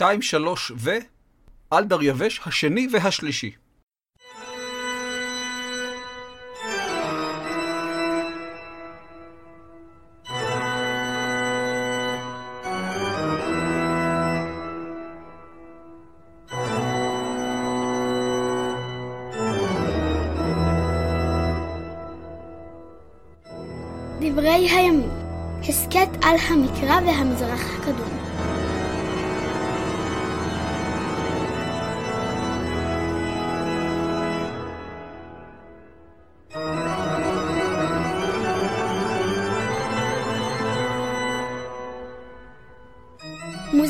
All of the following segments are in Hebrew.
שתיים, שלוש ו... על דריווש השני והשלישי. דברי הימים, הסכת על המקרא והמזרח הקדום.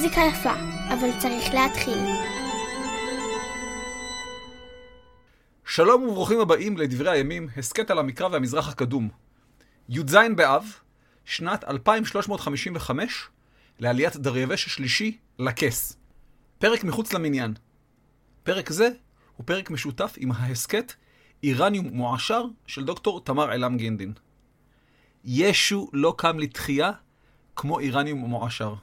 מוזיקה יפה, אבל צריך להתחיל. שלום וברוכים הבאים לדברי הימים, הסכת על המקרא והמזרח הקדום. י"ז באב, שנת 2355, לעליית דריווש השלישי לכס. פרק מחוץ למניין. פרק זה הוא פרק משותף עם ההסכת איראניום מועשר של דוקטור תמר אלעם גינדין. ישו לא קם לתחייה כמו איראניום מועשר.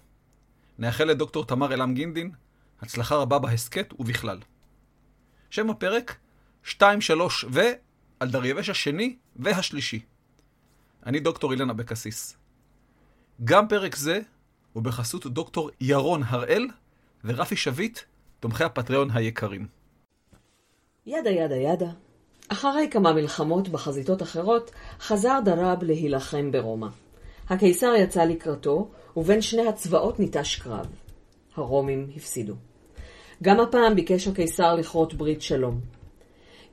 נאחל לדוקטור תמר אלעם גינדין הצלחה רבה בהסכת ובכלל. שם הפרק 2, 3 ו... על דריווש השני והשלישי. אני דוקטור אילנה אבקסיס. גם פרק זה הוא בחסות דוקטור ירון הראל ורפי שביט, תומכי הפטריון היקרים. ידה ידה ידה. אחרי כמה מלחמות בחזיתות אחרות, חזר דראב להילחם ברומא. הקיסר יצא לקראתו, ובין שני הצבאות ניטש קרב. הרומים הפסידו. גם הפעם ביקש הקיסר לכרות ברית שלום.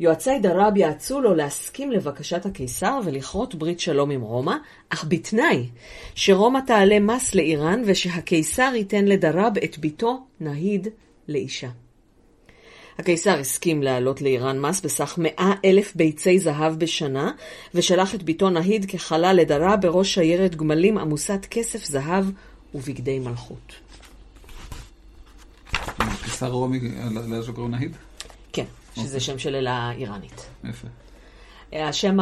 יועצי דראב יעצו לו להסכים לבקשת הקיסר ולכרות ברית שלום עם רומא, אך בתנאי שרומא תעלה מס לאיראן ושהקיסר ייתן לדראב את ביתו נהיד לאישה. הקיסר הסכים להעלות לאיראן מס בסך מאה אלף ביצי זהב בשנה, ושלח את ביתו נהיד כחלה לדרה בראש שיירת גמלים עמוסת כסף, זהב ובגדי מלכות. קיסר רומי, לאיזה קוראים נהיד? כן, שזה שם של אלה איראנית. יפה. השם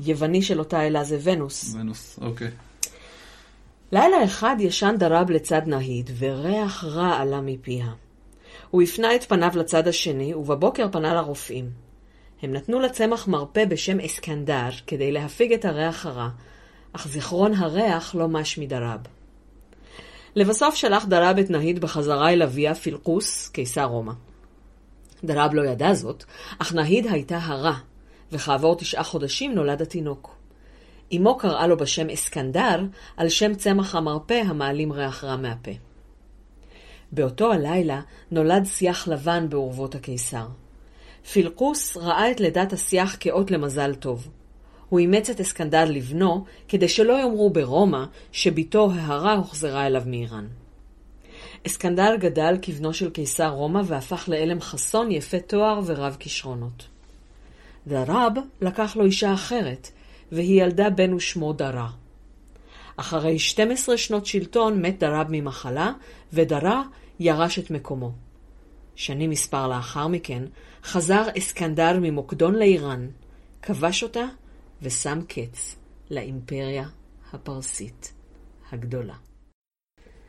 היווני של אותה אלה זה ונוס. ונוס, אוקיי. לילה אחד ישן דרב לצד נהיד, וריח רע עלה מפיה. הוא הפנה את פניו לצד השני, ובבוקר פנה לרופאים. הם נתנו לצמח מרפא בשם אסקנדר כדי להפיג את הריח הרע, אך זיכרון הריח לא מש מדרב. לבסוף שלח דרב את נהיד בחזרה אל אביה פילקוס, קיסר רומא. דרב לא ידע זאת, אך נהיד הייתה הרה, וכעבור תשעה חודשים נולד התינוק. אמו קראה לו בשם אסקנדר, על שם צמח המרפא המעלים ריח רע מהפה. באותו הלילה נולד שיח לבן בעורבות הקיסר. פילקוס ראה את לידת השיח כאות למזל טוב. הוא אימץ את אסקנדר לבנו, כדי שלא יאמרו ברומא שבתו ההרה הוחזרה אליו מאיראן. אסקנדר גדל כבנו של קיסר רומא והפך לאלם חסון, יפה תואר ורב כישרונות. דרב לקח לו אישה אחרת, והיא ילדה בן ושמו דרה. אחרי 12 שנות שלטון מת דרב ממחלה, ודרה ירש את מקומו. שנים מספר לאחר מכן, חזר אסקנדר ממוקדון לאיראן, כבש אותה ושם קץ לאימפריה הפרסית הגדולה.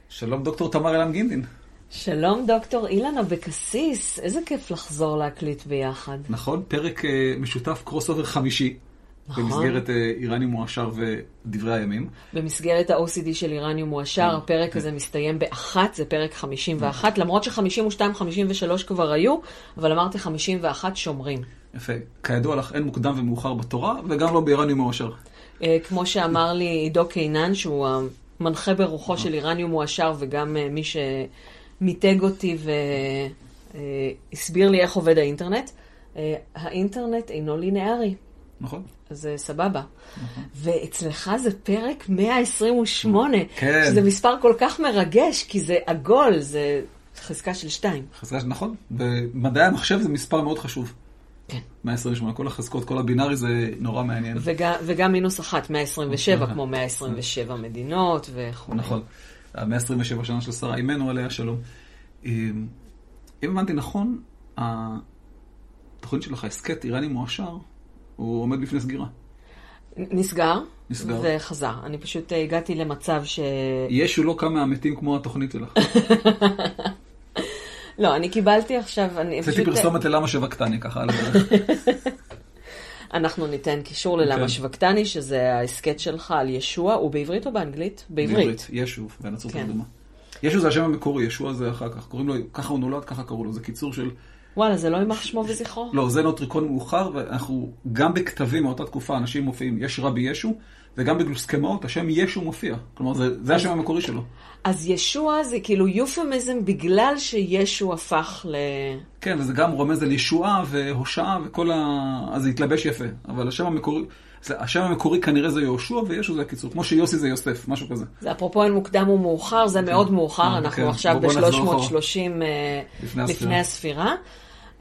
שלום דוקטור תמר עילם גינדין. שלום דוקטור אילן אבקסיס, איזה כיף לחזור להקליט ביחד. נכון, פרק uh, משותף crossover חמישי. נכון. במסגרת uh, איראניום מועשר ודברי הימים. במסגרת ה-OCD של איראניום מועשר, הפרק הזה מסתיים באחת, זה פרק 51, למרות ש-52-53 כבר היו, אבל אמרתי 51 שומרים. יפה. כידוע לך, אין מוקדם ומאוחר בתורה, וגם לא באיראניום מועשר. Uh, כמו שאמר לי עידו קינן, שהוא המנחה ברוחו של איראניום מועשר, וגם מי שמיתג אותי והסביר לי איך עובד האינטרנט, האינטרנט אינו לינארי. נכון. זה סבבה. ואצלך זה פרק 128, כן. שזה מספר כל כך מרגש, כי זה עגול, זה חזקה של שתיים. חזקה, נכון. במדעי המחשב זה מספר מאוד חשוב. כן. 128, כל החזקות, כל הבינארי זה נורא מעניין. וגם, וגם מינוס אחת, 127, כמו 127 מדינות וכו'. נכון. ה-127 שנה של שרה אימנו עליה שלום. אם הבנתי נכון, התוכנית שלך, הסכת איראני מועשר, הוא עומד בפני סגירה. נסגר, נסגר. וחזר. אני פשוט אה, הגעתי למצב ש... ישו לא קם מהמתים כמו התוכנית שלך. לא, אני קיבלתי עכשיו, אני עשיתי פשוט... פרסומת ללמה שבקתני ככה על הדרך. אנחנו ניתן קישור ללמה כן. שבקתני, שזה ההסכת שלך על ישוע, הוא בעברית או באנגלית? בעברית. ישו, בנצרות כן. הקדומה. ישו זה השם המקורי, ישוע זה אחר כך. קוראים לו, ככה הוא נולד, ככה קראו לו. זה קיצור של... וואלה, זה לא יימח שמו וזכרו? לא, זה נוטריקון מאוחר, ואנחנו, גם בכתבים מאותה תקופה, אנשים מופיעים, יש רבי ישו, וגם בגלוסקמאות, השם ישו מופיע. כלומר, זה, זה השם המקורי שלו. אז ישוע זה כאילו יופמיזם בגלל שישו הפך ל... כן, וזה גם רומז על ישועה והושעה וכל ה... אז זה התלבש יפה. אבל השם המקורי, זה, השם המקורי כנראה זה יהושע, וישו זה הקיצור. כמו שיוסי זה יוסף, משהו כזה. זה אפרופו אין מוקדם ומאוחר, זה מאוד מאוחר, אה, אנחנו כן. עכשיו בוא- בוא נחזור אחורה. ב-330 לפני הספירה.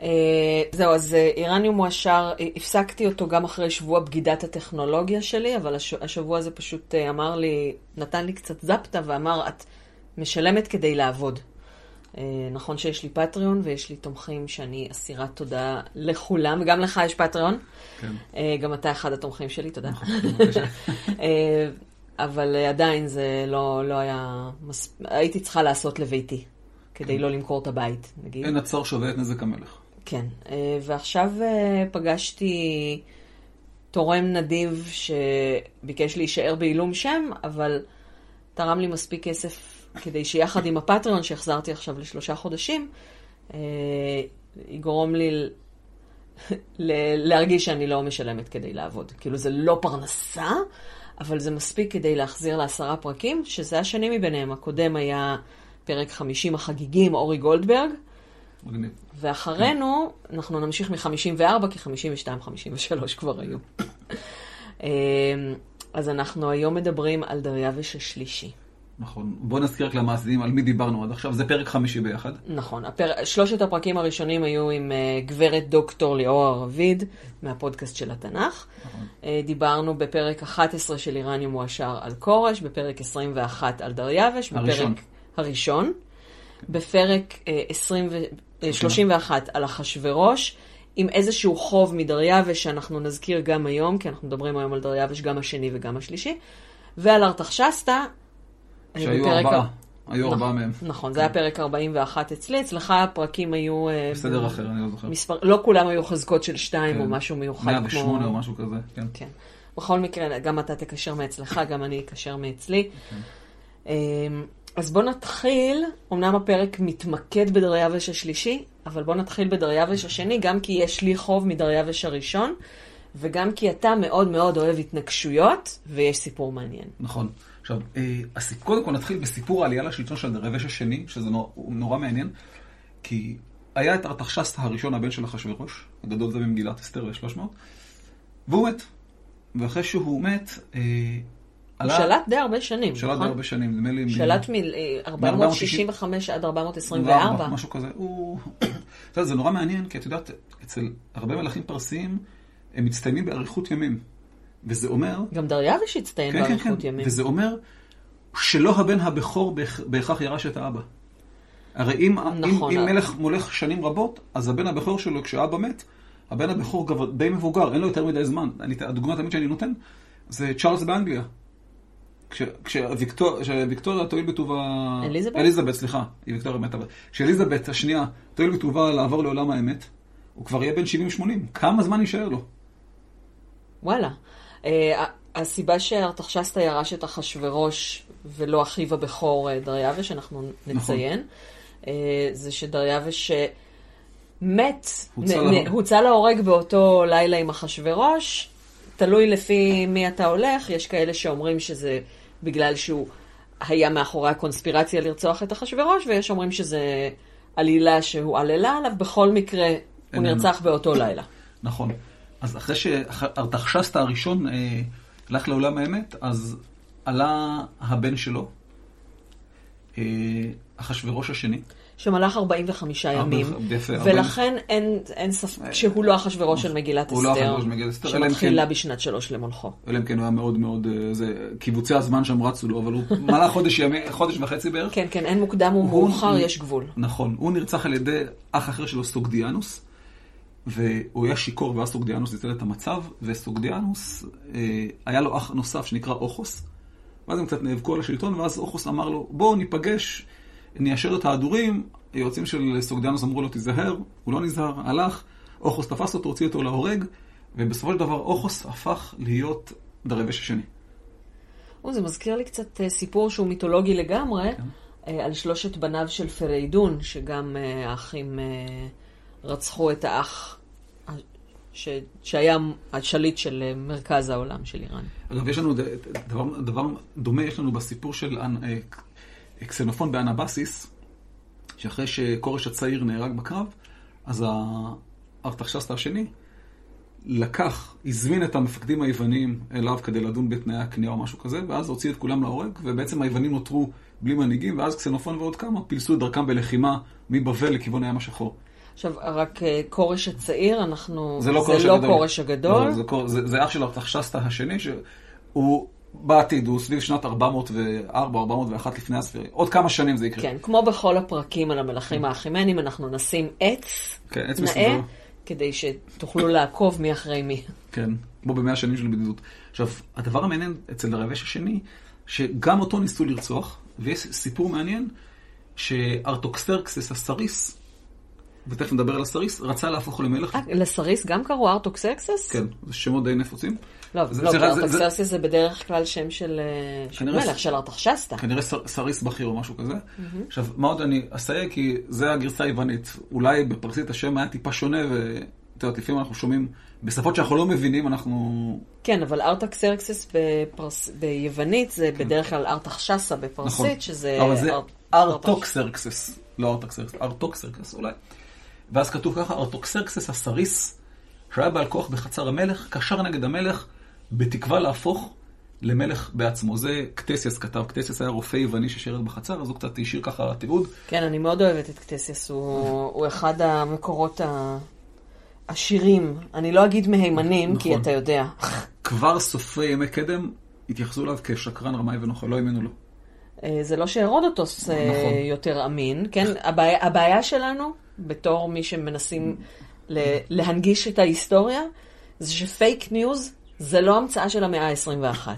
אה, זהו, אז אה, איראניום מועשר, אה, הפסקתי אותו גם אחרי שבוע בגידת הטכנולוגיה שלי, אבל הש- השבוע הזה פשוט אמר לי, נתן לי קצת זפטה ואמר, את משלמת כדי לעבוד. נכון שיש לי פטריון ויש לי תומכים שאני אסירת תודה לכולם, וגם לך יש פטריון. כן. גם אתה אחד התומכים שלי, תודה. אה, אבל עדיין זה לא, לא היה... מס... הייתי צריכה לעשות לביתי, כדי לא למכור את הבית, נגיד. אין הצר שווה את נזק המלך. כן. אה, ועכשיו אה, פגשתי תורם נדיב שביקש להישאר בעילום שם, אבל תרם לי מספיק כסף כדי שיחד עם הפטריון שהחזרתי עכשיו לשלושה חודשים, אה, יגרום לי להרגיש שאני לא משלמת כדי לעבוד. כאילו זה לא פרנסה, אבל זה מספיק כדי להחזיר לעשרה פרקים, שזה השני מביניהם. הקודם היה פרק 50 החגיגים, אורי גולדברג. מגניב. ואחרינו, אנחנו נמשיך מ-54, כי 52, 53 כבר היו. אמ, אז אנחנו היום מדברים על דריווש השלישי. נכון. בוא נזכיר רק למאזינים על מי דיברנו עד עכשיו. זה פרק חמישי ביחד. נכון, הפר... שלושת הפרקים הראשונים היו עם uh, גברת דוקטור ליאור רביד, מהפודקאסט של התנ"ך. נכון. Uh, דיברנו בפרק 11 של איראניום מועשר על כורש, בפרק 21 על דריווש, הראשון. בפרק הראשון. בפרק uh, 20 ו... uh, 31 על אחשורוש, עם איזשהו חוב מדריווש שאנחנו נזכיר גם היום, כי אנחנו מדברים היום על דריווש גם השני וגם השלישי, ועל ארתחשסתא. אה, שהיו ארבעה. היו נכון, ארבעה מהם. נכון, זה היה פרק 41 אצלי, אצלך הפרקים היו... אה, בסדר ב- אחר, אני לא זוכר. מספר, לא כולם היו חזקות של שתיים כן. או משהו מיוחד 108 כמו... או משהו כזה, כן. כן. בכל מקרה, גם אתה תקשר מאצלך, גם אני אקשר מאצלי. אמ, אז בוא נתחיל, אמנם הפרק מתמקד בדריווש השלישי, אבל בוא נתחיל בדריווש השני, גם כי יש לי חוב מדריווש הראשון, וגם כי אתה מאוד מאוד אוהב התנגשויות, ויש סיפור מעניין. נכון. עכשיו, אה, קודם כל נתחיל בסיפור העלייה לשלטון של דרבש השני, שזה נור- נורא מעניין, כי היה את ארתחשסתא הראשון, הבן של אחשוורוש, הגדול זה במגילת אסתר ל-300, והוא מת. ואחרי שהוא מת, אה, הוא. שלט די הרבה שנים, שלט די נכון? הרבה שנים, נדמה לי... שלט מ-465 עד 424. משהו כזה. הוא... זה נורא מעניין, כי את יודעת, אצל הרבה מלכים פרסיים, הם מצטיינים באריכות ימים. וזה אומר... גם דריווש הצטיין כן, כן, כן. באריכות ימים. וזה אומר שלא הבן הבכור בהכ- בהכרח ירש את האבא. הרי אם, נכון. אם, אם מלך מולך שנים רבות, אז הבן הבכור שלו, כשאבא מת, הבן הבכור די מבוגר, אין לו יותר מדי זמן. אני, הדוגמה תמיד שאני נותן, זה צ'ארלס באנגליה. כש- כשוויקטור- כשוויקטוריה תואיל בטובה... אליזבת? אליזבת, סליחה, היא ויקטוריה מתה. כשאליזבת השנייה תואיל בטובה לעבור לעולם האמת, הוא כבר יהיה בן 70-80. כמה זמן יישאר לו? וואלה. אה, הסיבה שארתחשסתא ירש את אחשורוש ולא אחיו הבכור אה, דריווש, אנחנו נכון. נציין, אה, זה שדריווש מת, הוצא להורג באותו לילה עם אחשורוש. תלוי לפי מי אתה הולך, יש כאלה שאומרים שזה בגלל שהוא היה מאחורי הקונספירציה לרצוח את אחשורוש, ויש אומרים שזה עלילה שהוא עללה עליו, בכל מקרה הוא איננו. נרצח באותו לילה. נכון. אז אחרי שארתחשסתא הראשון אה, הלך לעולם האמת, אז עלה הבן שלו, אה, אחשוורוש השני. שמלך 45 ימים, יפה, ולכן אין, אין ספק שהוא לא אחשורוש של מגילת הוא לא אחשוורוש של מגילת אסתר, שמתחילה כן- בשנת שלוש למולכו. אלא אם כן הוא היה מאוד מאוד, אה, זה, קיבוצי הזמן שם רצו לו, אבל הוא מלך חודש, ימי, חודש וחצי בערך. כן, כן, אין מוקדם ומאוחר, יש גבול. נכון, הוא נרצח על ידי אח אחר שלו, סוגדיאנוס, והוא היה שיכור, ואז סוגדיאנוס ניצל את המצב, וסוגדיאנוס, אה, היה לו אח נוסף שנקרא אוכוס, ואז הם קצת נאבקו על השלטון, ואז אוכוס אמר לו, בואו ניפגש, ניישר את ההדורים, היועצים של סוגדיאנוס אמרו לו, תיזהר, הוא לא נזהר, הלך, אוכוס תפס אותו, הוציא אותו להורג, ובסופו של דבר אוכוס הפך להיות דרבש השני. או, זה מזכיר לי קצת אה, סיפור שהוא מיתולוגי לגמרי, כן. אה, על שלושת בניו של פריידון, שגם אה, האחים רצחו את האח ש... שהיה השליט של מרכז העולם של איראן. אגב, יש לנו דבר, דבר דומה, יש לנו בסיפור של קסנופון באנבסיס, שאחרי שכורש הצעיר נהרג בקרב, אז הארתחשסתא השני לקח, הזמין את המפקדים היווניים אליו כדי לדון בתנאי הכניעה או משהו כזה, ואז הוציא את כולם להורג, ובעצם היוונים נותרו בלי מנהיגים, ואז קסנופון ועוד כמה פילסו את דרכם בלחימה מבבל לכיוון הים השחור. עכשיו, רק אה, כורש הצעיר, אנחנו... זה לא כורש לא הגדול. כורש הגדול. לא, זה, זה, זה אח של ארתחשסתא השני, שהוא בעתיד, הוא סביב שנת 404, 401 לפני הספירה. עוד כמה שנים זה יקרה. כן, כמו בכל הפרקים על המלכים האחימנים, אנחנו נשים עץ כן, עץ נאה. כדי שתוכלו לעקוב מי אחרי מי. כן, כמו במאה השנים של בדידות. עכשיו, הדבר המעניין אצל הרבש השני, שגם אותו ניסו לרצוח, ויש סיפור מעניין, שארטוקסרקסס הסריס, ותכף נדבר על הסריס, רצה להפוך למלך. אה, לסריס גם קראו ארטוקסרקסס? כן, זה שמות די נפוצים. לא, זה- לא, זה- בדרך כלל שם של אה, מלך, של ארתחשסתא. כנראה סריס בכיר או משהו כזה. עכשיו, מה עוד אני אסייג? כי זה הגרסה היוונית. אולי בפרסית השם היה טיפה שונה, ואת יודעת, לפעמים אנחנו שומעים, בשפות שאנחנו לא מבינים, אנחנו... כן, אבל ארטקסרקסס בפרס... ביוונית זה בדרך כלל ארתחשסתא נכון. בפרסית, שזה... אבל זה אר- ארטוקסרקסס, לא ארטוקסרקסס, ארטוקסרקסס אולי. ואז כתוב ככה, ארטוקסרקסס הסריס, שהיה בעל כוח בחצר המלך, קשר נגד המלך, בתקווה להפוך למלך בעצמו. זה קטסיאס כתב, קטסיאס היה רופא יווני ששירת בחצר, אז הוא קצת השאיר ככה תיעוד. כן, אני מאוד אוהבת את קטסיאס, הוא, הוא אחד המקורות העשירים. אני לא אגיד מהימנים, כי נכון. אתה יודע. כבר סופרי ימי קדם התייחסו אליו כשקרן רמאי ונוכל, לא האמינו לו. אה, זה לא שהרודוטוס אה, נכון. יותר אמין, כן? הבעיה, הבעיה שלנו, בתור מי שמנסים להנגיש את ההיסטוריה, זה ש fake news זה לא המצאה של המאה ה-21.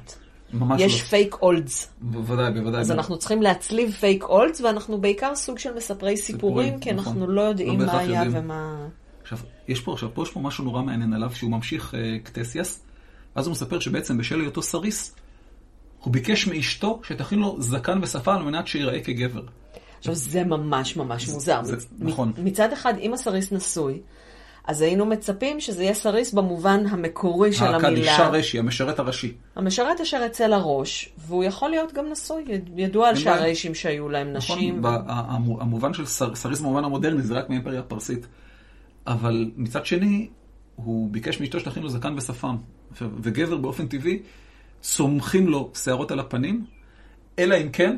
ממש יש לא. fake olds. בוודאי, בוודאי. אז אנחנו צריכים להצליב fake olds, ואנחנו בעיקר סוג של מספרי סיפורים, סיפורים, כי נכון. אנחנו לא יודעים לא מה היה יודעים. ומה... עכשיו, יש פה, עכשיו, פה יש פה משהו נורא מעניין עליו, שהוא ממשיך אה, קטסיאס, ואז הוא מספר שבעצם בשל היותו סריס, הוא ביקש מאשתו שתכין לו זקן ושפה על מנת שיראה כגבר. עכשיו, זה ממש ממש מוזר. זה- מצ- נכון. מצד אחד, אם הסריס נשוי, אז היינו מצפים שזה יהיה סריס במובן המקורי של הקדישה המילה. רש"י, המשרת הראשי. המשרת אשר אצל הראש, והוא יכול להיות גם נשוי. ידוע על. שהריישים שהיו להם נשים. נכון, בה- המו- המובן של סר- סריס במובן המודרני זה רק מהאימפריה הפרסית. אבל מצד שני, הוא ביקש מאשתו שתכין לו זקן ושפם. וגבר באופן טבעי, צומחים לו שערות על הפנים, אלא אם כן,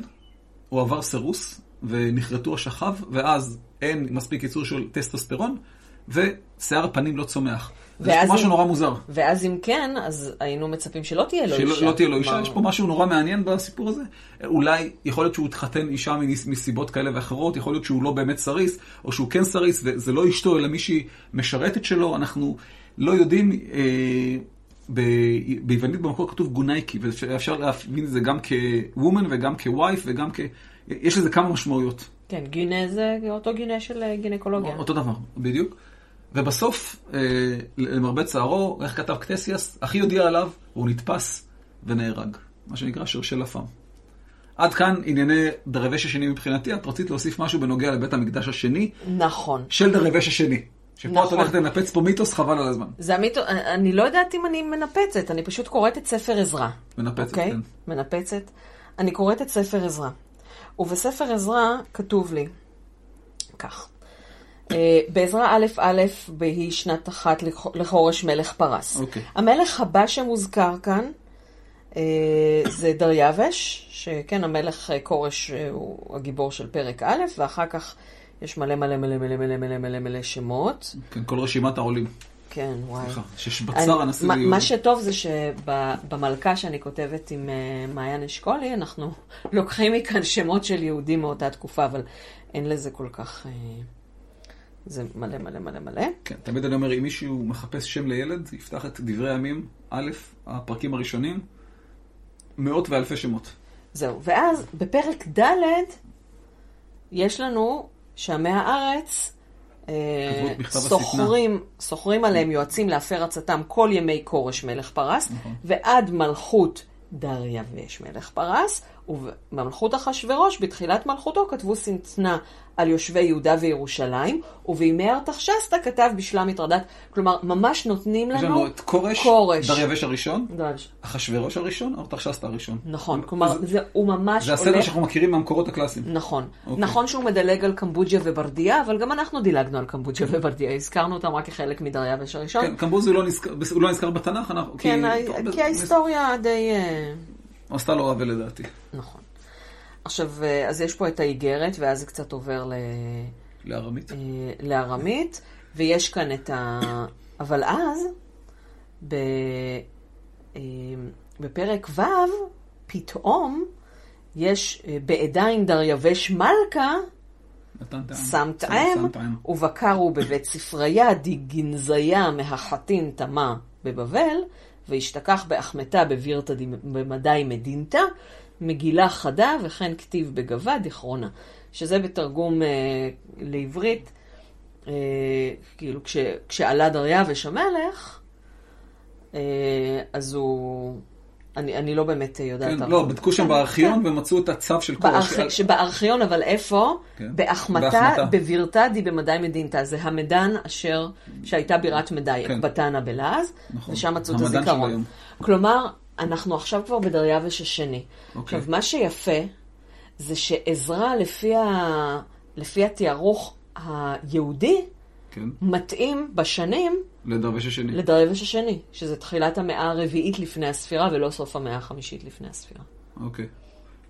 הוא עבר סירוס, ונכרתו השכב, ואז אין מספיק ייצור של טסטוסטרון, ושיער הפנים לא צומח. פה משהו אם- נורא מוזר. ואז אם כן, אז היינו מצפים שלא תהיה לו אישה. שלא לא תהיה לו אישה, יש פה משהו נורא מעניין בסיפור הזה. אולי, יכול להיות שהוא התחתן אישה מסיבות כאלה ואחרות, יכול להיות שהוא לא באמת סריס, או שהוא כן סריס, וזה לא אשתו, אלא מישהי משרתת שלו, אנחנו לא יודעים, אה, ב- ביוונית במקור כתוב גונייקי, ואפשר להבין את זה גם כוומן וגם כווייף וגם כ... יש לזה כמה משמעויות. כן, גינה זה אותו גינה של אה, גינקולוגיה. אותו דבר, בדיוק. ובסוף, אה, למרבה צערו, איך כתב קטסיאס, אחי הודיע עליו, והוא נתפס ונהרג. מה שנקרא שרשל עפם. עד כאן ענייני דרבש השני מבחינתי. את רצית להוסיף משהו בנוגע לבית המקדש השני נכון. של דרבש השני. שפה את נכון. הולכת לנפץ פה מיתוס, חבל על הזמן. זה המיתו... אני לא יודעת אם אני מנפצת, אני פשוט קוראת את ספר עזרא. מנפצת, אוקיי? כן. מנפצת. אני קוראת את ספר עזרא. ובספר עזרא כתוב לי כך: בעזרא א' א' בהיא שנת אחת לחורש מלך פרס. אוקיי. המלך הבא שמוזכר כאן אה, זה דריווש, שכן, המלך אה, כורש אה, הוא הגיבור של פרק א', ואחר כך יש מלא מלא מלא מלא מלא מלא מלא מלא שמות. כן, כל רשימת העולים. כן, וואי. סליחה, ששבצר הנשיא מה- ליהודה. מה שטוב זה שבמלכה שאני כותבת עם אה, מעיין אשכולי, אנחנו לוקחים מכאן שמות של יהודים מאותה תקופה, אבל אין לזה כל כך אה, זה מלא מלא מלא מלא. כן, תמיד אני אומר, אם מישהו מחפש שם לילד, יפתח את דברי הימים, א', הפרקים הראשונים, מאות ואלפי שמות. זהו, ואז בפרק ד' יש לנו שעמי הארץ אה, סוחרים, סוחרים עליהם יועצים להפר עצתם כל ימי כורש מלך פרס, נכון. ועד מלכות דריווש מלך פרס, ובמלכות אחשורוש, בתחילת מלכותו, כתבו שטנה על יושבי יהודה וירושלים, ובימי ארתחשסתא כתב בשלם מתרדת. כלומר, ממש נותנים יש לנו לנו את כורש, כורש. דריווש הראשון, דריווש. אחשוורוש הראשון, ארתחשסתא הראשון. נכון, כלומר, זה, הוא ממש זה הסדר הולך... שאנחנו מכירים מהמקורות הקלאסיים. נכון. אוקיי. נכון שהוא מדלג על קמבוג'יה וברדיה, אבל גם אנחנו דילגנו על קמבוג'יה וברדיה, הזכרנו אותם רק כחלק מדריווש הראשון. כן, קמבוז הוא לא נזכר- הוא לא נזכר בתנ"ך, אנחנו... כן, כי- כי ההיסטוריה די... עשתה לו עוול לדעתי. נכון. עכשיו, אה, אז יש פה את האיגרת, ואז זה קצת עובר ל... לארמית. אה, לארמית, ויש כאן את ה... אבל אז, ב... אה, בפרק ו', פתאום יש בעדיין דריווש מלכה, שם עם, טעם. ובקרו בבית ספריה דיגנזיה מהחתין תמה בבבל, והשתכח באחמתה בבירתא די- במדי מדינתא, מגילה חדה וכן כתיב בגבה דכרונה. שזה בתרגום אה, לעברית, אה, כאילו כש, כשעלה דריווש המלך, אה, אז הוא... אני, אני לא באמת יודעת. כן, לא, בדקו שם כן, בארכיון ומצאו את הצו של כורש. בארכ... שבארכיון, אבל איפה? כן. באחמתה. בבירתדי במדי מדינתא. זה המדן אשר, שהייתה בירת מדי, כן. אקבתנה בלעז, נכון. ושם מצאו את הזיכרון. כלומר, אנחנו עכשיו כבר בדריווש השני. אוקיי. עכשיו, מה שיפה, זה שעזרא, לפי, ה... לפי התיארוך היהודי, כן, מתאים בשנים לדרבש השני. לדריווש השני, שזה תחילת המאה הרביעית לפני הספירה, ולא סוף המאה החמישית לפני הספירה. אוקיי.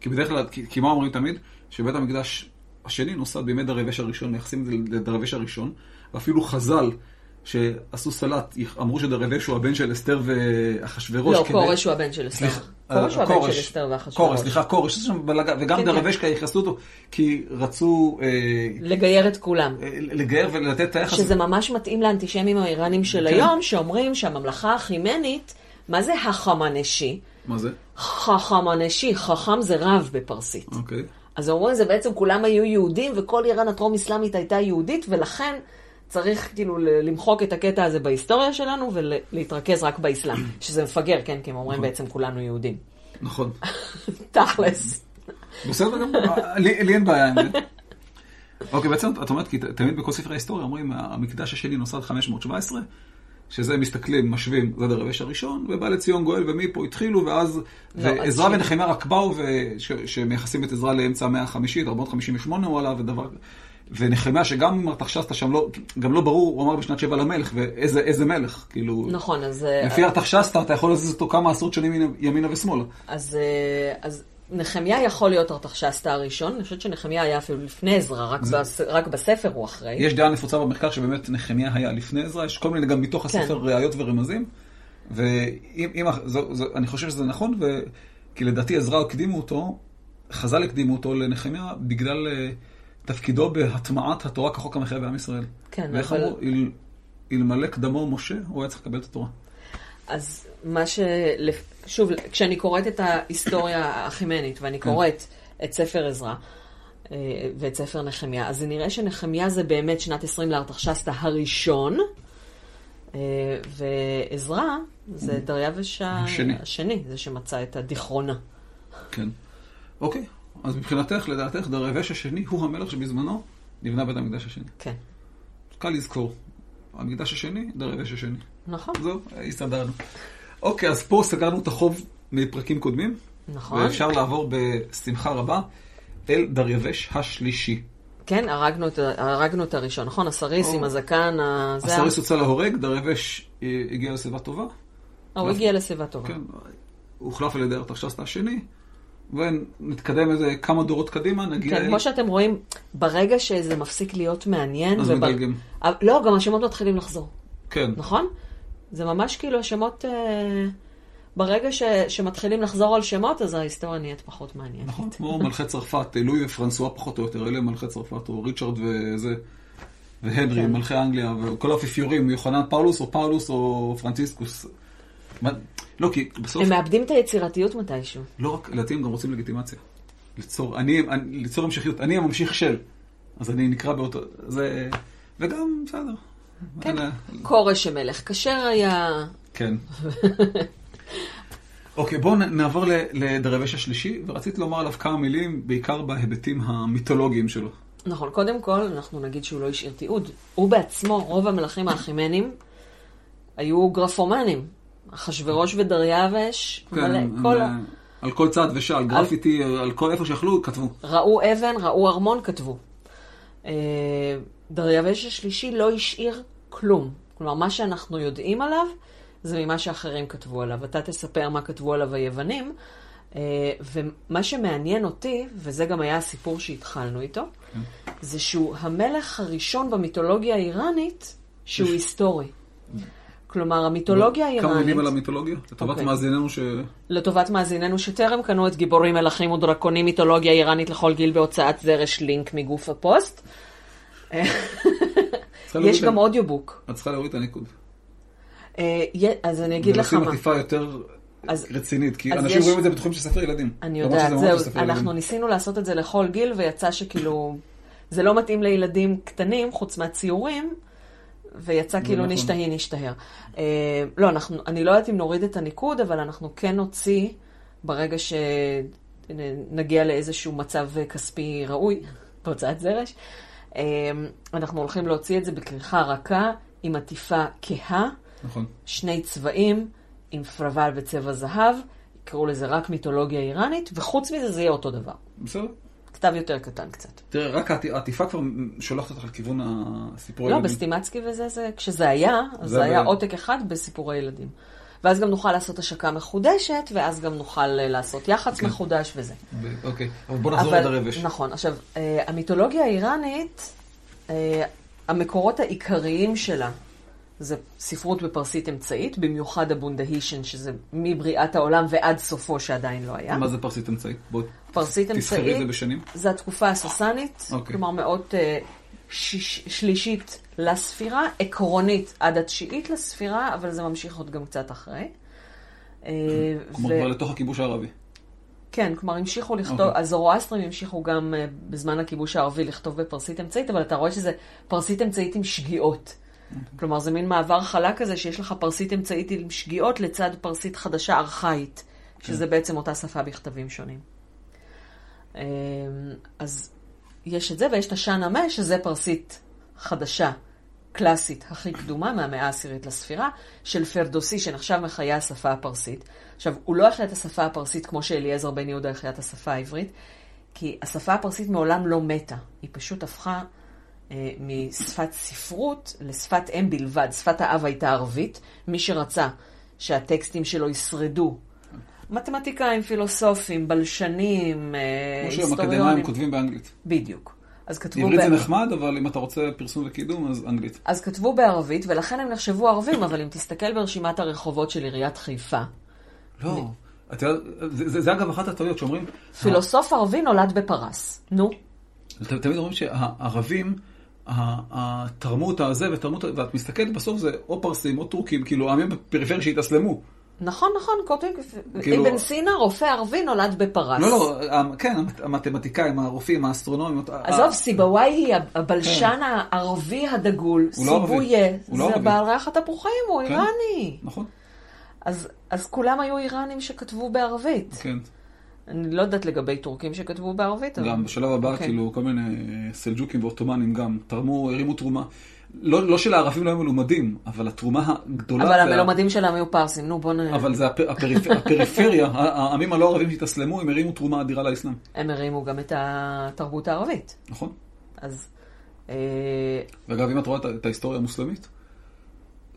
כי בדרך כלל, כי, כי מה אומרים תמיד? שבית המקדש השני נוסד בימי דרבש הראשון, מייחסים את זה לדרבש הראשון, ואפילו חז"ל שעשו סלט, אמרו שדרבש הוא הבן של אסתר ואחשוורוש. לא, כורש הוא הבן של אסתר. כורש הוא הבן. של אסתר ואחשוורוש. כורש, סליחה, כורש, יש שם בלגן, וגם דרבש כן. ייחסו אותו, כי רצו אה, לגייר את כולם. אה, לגייר ולתת את היחס. שזה ממש מתאים לאנטישמים האיראנים של כן. היום, שאומרים שהממלכה החימנית, מה זה החמנשי? מה זה? חכמנשי, חכם זה רב בפרסית. אוקיי. אז אומרים, זה בעצם כולם היו יהודים, וכל איראן הטרום-אסלאמית הייתה יהודית, ולכן צריך כאילו למחוק את הקטע הזה בהיסטוריה שלנו, ולהתרכז רק באסלאם. שזה מפגר, כן, כי הם אומרים בעצם כולנו יהודים. נכון. תכלס. בסדר גמור, אה, לי אין בעיה עם זה. אוקיי, בעצם את אומרת, כי תמיד בכל ספרי ההיסטוריה אומרים, המקדש השני נוסד 517, שזה מסתכלים, משווים, זה דרבש הראשון, ובא לציון גואל ומפה התחילו, ואז, לא, ש- ונחמיה רק באו, וש- שמייחסים את עזרא לאמצע המאה החמישית, 458 הוא עלה, ודבר, ונחמיה שגם אם ארתחשסתא שם לא, גם לא ברור, הוא אמר בשנת שבע למלך, ואיזה איזה מלך, כאילו, נכון, אז... אה, לפי ארתחשסתא אתה יכול להזיז אותו כמה עשרות שנים ימינה- ושמאלה. אז, אה, אז נחמיה יכול להיות ארתחשסתא הראשון, אני חושבת שנחמיה היה אפילו לפני עזרא, רק, בס, רק בספר הוא אחרי. יש דעה נפוצה במחקר שבאמת נחמיה היה לפני עזרא, יש כל מיני גם מתוך כן. הספר ראיות ורמזים, ואם, אם, זו, זו, אני חושב שזה נכון, ו, כי לדעתי עזרא הקדימו אותו, חז"ל הקדימו אותו לנחמיה בגלל אה, תפקידו בהטמעת התורה כחוק המחייב בעם ישראל. כן, ואיך אבל- אמרו, אל, אלמלא קדמו משה, הוא היה צריך לקבל את התורה. אז מה ש... שוב, כשאני קוראת את ההיסטוריה החימנית, ואני כן. קוראת את ספר עזרא אה, ואת ספר נחמיה, אז זה נראה שנחמיה זה באמת שנת 20 לארתחשסתא הראשון, אה, ועזרא זה דריווש ה- השני. השני, זה שמצא את הדיכרונה. כן. אוקיי, אז מבחינתך, לדעתך, דרבש השני הוא המלך שבזמנו נבנה בית המקדש השני. כן, קל לזכור. המקדש השני, דרבש השני. נכון, זהו, הסתדרנו. אוקיי, אז פה סגרנו את החוב מפרקים קודמים, נכון. ואפשר לעבור בשמחה רבה אל דריווש השלישי. כן, הרגנו את, הרגנו את הראשון, נכון? הסריס או. עם הזקן, זה הסריס יוצא להורג, דריווש אה, הגיע לשיבה טובה. הוא הגיע לשיבה טובה. כן, הוחלף על ידי ארתחשסתא השני, ונתקדם איזה כמה דורות קדימה, נגיע... כן, כמו שאתם רואים, ברגע שזה מפסיק להיות מעניין, אז ובר- מדלגים. לא, גם השמות מתחילים לחזור, כן, נכון? זה ממש כאילו השמות, אה, ברגע ש, שמתחילים לחזור על שמות, אז ההיסטוריה נהיית פחות מעניינת. נכון, כמו מלכי צרפת, לואי ופרנסואה פחות או יותר, אלה מלכי צרפת, או ריצ'רד וזה. והנרי, כן. מלכי אנגליה, וכל האפיפיורים, יוחנן פאולוס או פאולוס או פרנציסקוס. לא, כי בסוף, הם מאבדים את היצירתיות מתישהו. לא רק, לדעתי הם גם רוצים לגיטימציה. ליצור, אני, אני- ליצור המשכיות, אני הממשיך של. אז אני נקרא באותו, זה, וגם, בסדר. כן. אלה- כורש המלך כשר היה... כן. אוקיי, בואו נעבור ל- לדרווש השלישי, ורציתי לומר עליו כמה מילים, בעיקר בהיבטים המיתולוגיים שלו. נכון, קודם כל, אנחנו נגיד שהוא לא השאיר תיעוד. הוא בעצמו, רוב המלכים האחימנים היו גרפומנים. אחשוורוש ודריווש, מלא, כן, כל... על- ה- על כל צעד ושעל, גרפיטי, על כל איפה שיכלו, כתבו. ראו אבן, ראו ארמון, כתבו. אה, דריווש השלישי לא השאיר כלום. כלומר, מה שאנחנו יודעים עליו, זה ממה שאחרים כתבו עליו. אתה תספר מה כתבו עליו היוונים, אה, ומה שמעניין אותי, וזה גם היה הסיפור שהתחלנו איתו, זה שהוא המלך הראשון במיתולוגיה האיראנית שהוא היסטורי. כלומר, המיתולוגיה כמה מילים על המיתולוגיה? לטובת אוקיי. מאזיננו ש... לטובת מאזיננו שטרם קנו את גיבורים, מלכים ודרקונים, מיתולוגיה איראנית לכל גיל בהוצאת זרש לינק מגוף הפוסט. יש גם אודיובוק. את צריכה להוריד את הניקוד. אה, אז אני אגיד לך ולשים מה. עטיפה יותר אז- רצינית, כי אנשים יש- רואים את זה בתחומים של ספר ילדים. אני יודעת, זהו, אנחנו ילדים. ניסינו לעשות את זה לכל גיל, ויצא שכאילו, זה לא מתאים לילדים קטנים, חוץ מהציורים, ויצא כאילו נכון. נשתהי נשתהר. אה, לא, אנחנו, אני לא יודעת אם נוריד את הניקוד, אבל אנחנו כן נוציא, ברגע שנגיע לאיזשהו מצב כספי ראוי, בהוצאת זרש, אה, אנחנו הולכים להוציא את זה בכריכה רכה, עם עטיפה כהה. נכון. שני צבעים עם פרוול וצבע זהב, יקראו לזה רק מיתולוגיה איראנית, וחוץ מזה זה יהיה אותו דבר. בסדר. כתב יותר קטן קצת. תראה, רק העט- העטיפה כבר שולחת אותך לכיוון הסיפורי לא, ילדים. בסטימצקי וזה, זה, כשזה היה, אז זה זה היה עותק אחד בסיפורי ילדים. ואז גם נוכל לעשות השקה מחודשת, ואז גם נוכל אה, לעשות יח"צ כן. מחודש וזה. אוקיי, אבל בוא נחזור עד הרבש. נכון, עכשיו, אה, המיתולוגיה האיראנית, אה, המקורות העיקריים שלה זה ספרות בפרסית אמצעית, במיוחד הבונדהישן, שזה מבריאת העולם ועד סופו שעדיין לא היה. מה זה פרסית אמצעית? בואי פרסית תסחרי את זה אמצעית בשנים. זה התקופה הססנית, אוקיי. כלומר מאות אה, שיש, שלישית לספירה, עקרונית עד התשיעית לספירה, אבל זה ממשיך עוד גם קצת אחרי. אה, כלומר, כבר לתוך הכיבוש הערבי. כן, כלומר המשיכו לכתוב, אוקיי. הזורואסטרים המשיכו גם אה, בזמן הכיבוש הערבי לכתוב בפרסית אמצעית, אבל אתה רואה שזה פרסית אמצעית עם שגיאות. כלומר, זה מין מעבר חלק כזה שיש לך פרסית אמצעית עם שגיאות לצד פרסית חדשה ארכאית, שזה בעצם אותה שפה בכתבים שונים. אה, אז יש את זה, ויש את השאן המה, שזה פרסית חדשה, קלאסית, הכי קדומה, מהמאה העשירית לספירה, של פרדוסי, שנחשב מחיי השפה הפרסית. עכשיו, הוא לא החיה את השפה הפרסית כמו שאליעזר בן יהודה החיה את השפה העברית, כי השפה הפרסית מעולם לא מתה, היא פשוט הפכה משפת ספרות לשפת אם בלבד. שפת האב הייתה ערבית, מי שרצה שהטקסטים שלו ישרדו. מתמטיקאים, פילוסופים, בלשנים, אה, כמו שהם היסטוריונים. אקדמאים כותבים באנגלית. בדיוק. אז כתבו, עברית ב... זה נחמד, אבל אם אתה רוצה פרסום וקידום, אז אנגלית. אז כתבו בערבית, ולכן הם נחשבו ערבים, אבל אם תסתכל ברשימת הרחובות של עיריית חיפה, לא. אתה יודע, זה- זה זה אגב אחת הטעויות שאומרים, פילוסוף ערבי נולד בפרס. נו, תמיד אומרים שהערבים ה- ה- תרמו את הזה ותרמו את... ואת מסתכלת בסוף זה או פרסים או טורקים, כאילו העמים בפריפריה שהתאסלמו. נכון, נכון, כותב, כאילו- אבן סינא, רופא ערבי, נולד בפרס. לא, לא, ה- כן, המת- המתמטיקאים, הרופאים, האסטרונומים. עזוב, סיבוואי היא הבלשן הערבי הדגול, כן. לא. סיבויה, לא זה. בעל ריח התפוחים, הוא כן. איראני. נכון, אז, אז כולם היו איראנים שכתבו בערבית. כן. אני לא יודעת לגבי טורקים שכתבו בערבית, אבל... גם בשלב הבא, אוקיי. כאילו, כל מיני אה, סלג'וקים ואוטומנים גם תרמו, הרימו תרומה. לא לא שלערבים לא היו מלומדים, אבל התרומה הגדולה... אבל זה ה- המלומדים שלהם היו פרסים, נו בוא נ... אבל זה הפ- הפריפ- הפריפריה, העמים הלא ערבים שהתאסלמו, הם הרימו תרומה אדירה לאסלאם. הם הרימו גם את התרבות הערבית. נכון? אז... אה, ואגב, אם את רואה את ההיסטוריה המוסלמית,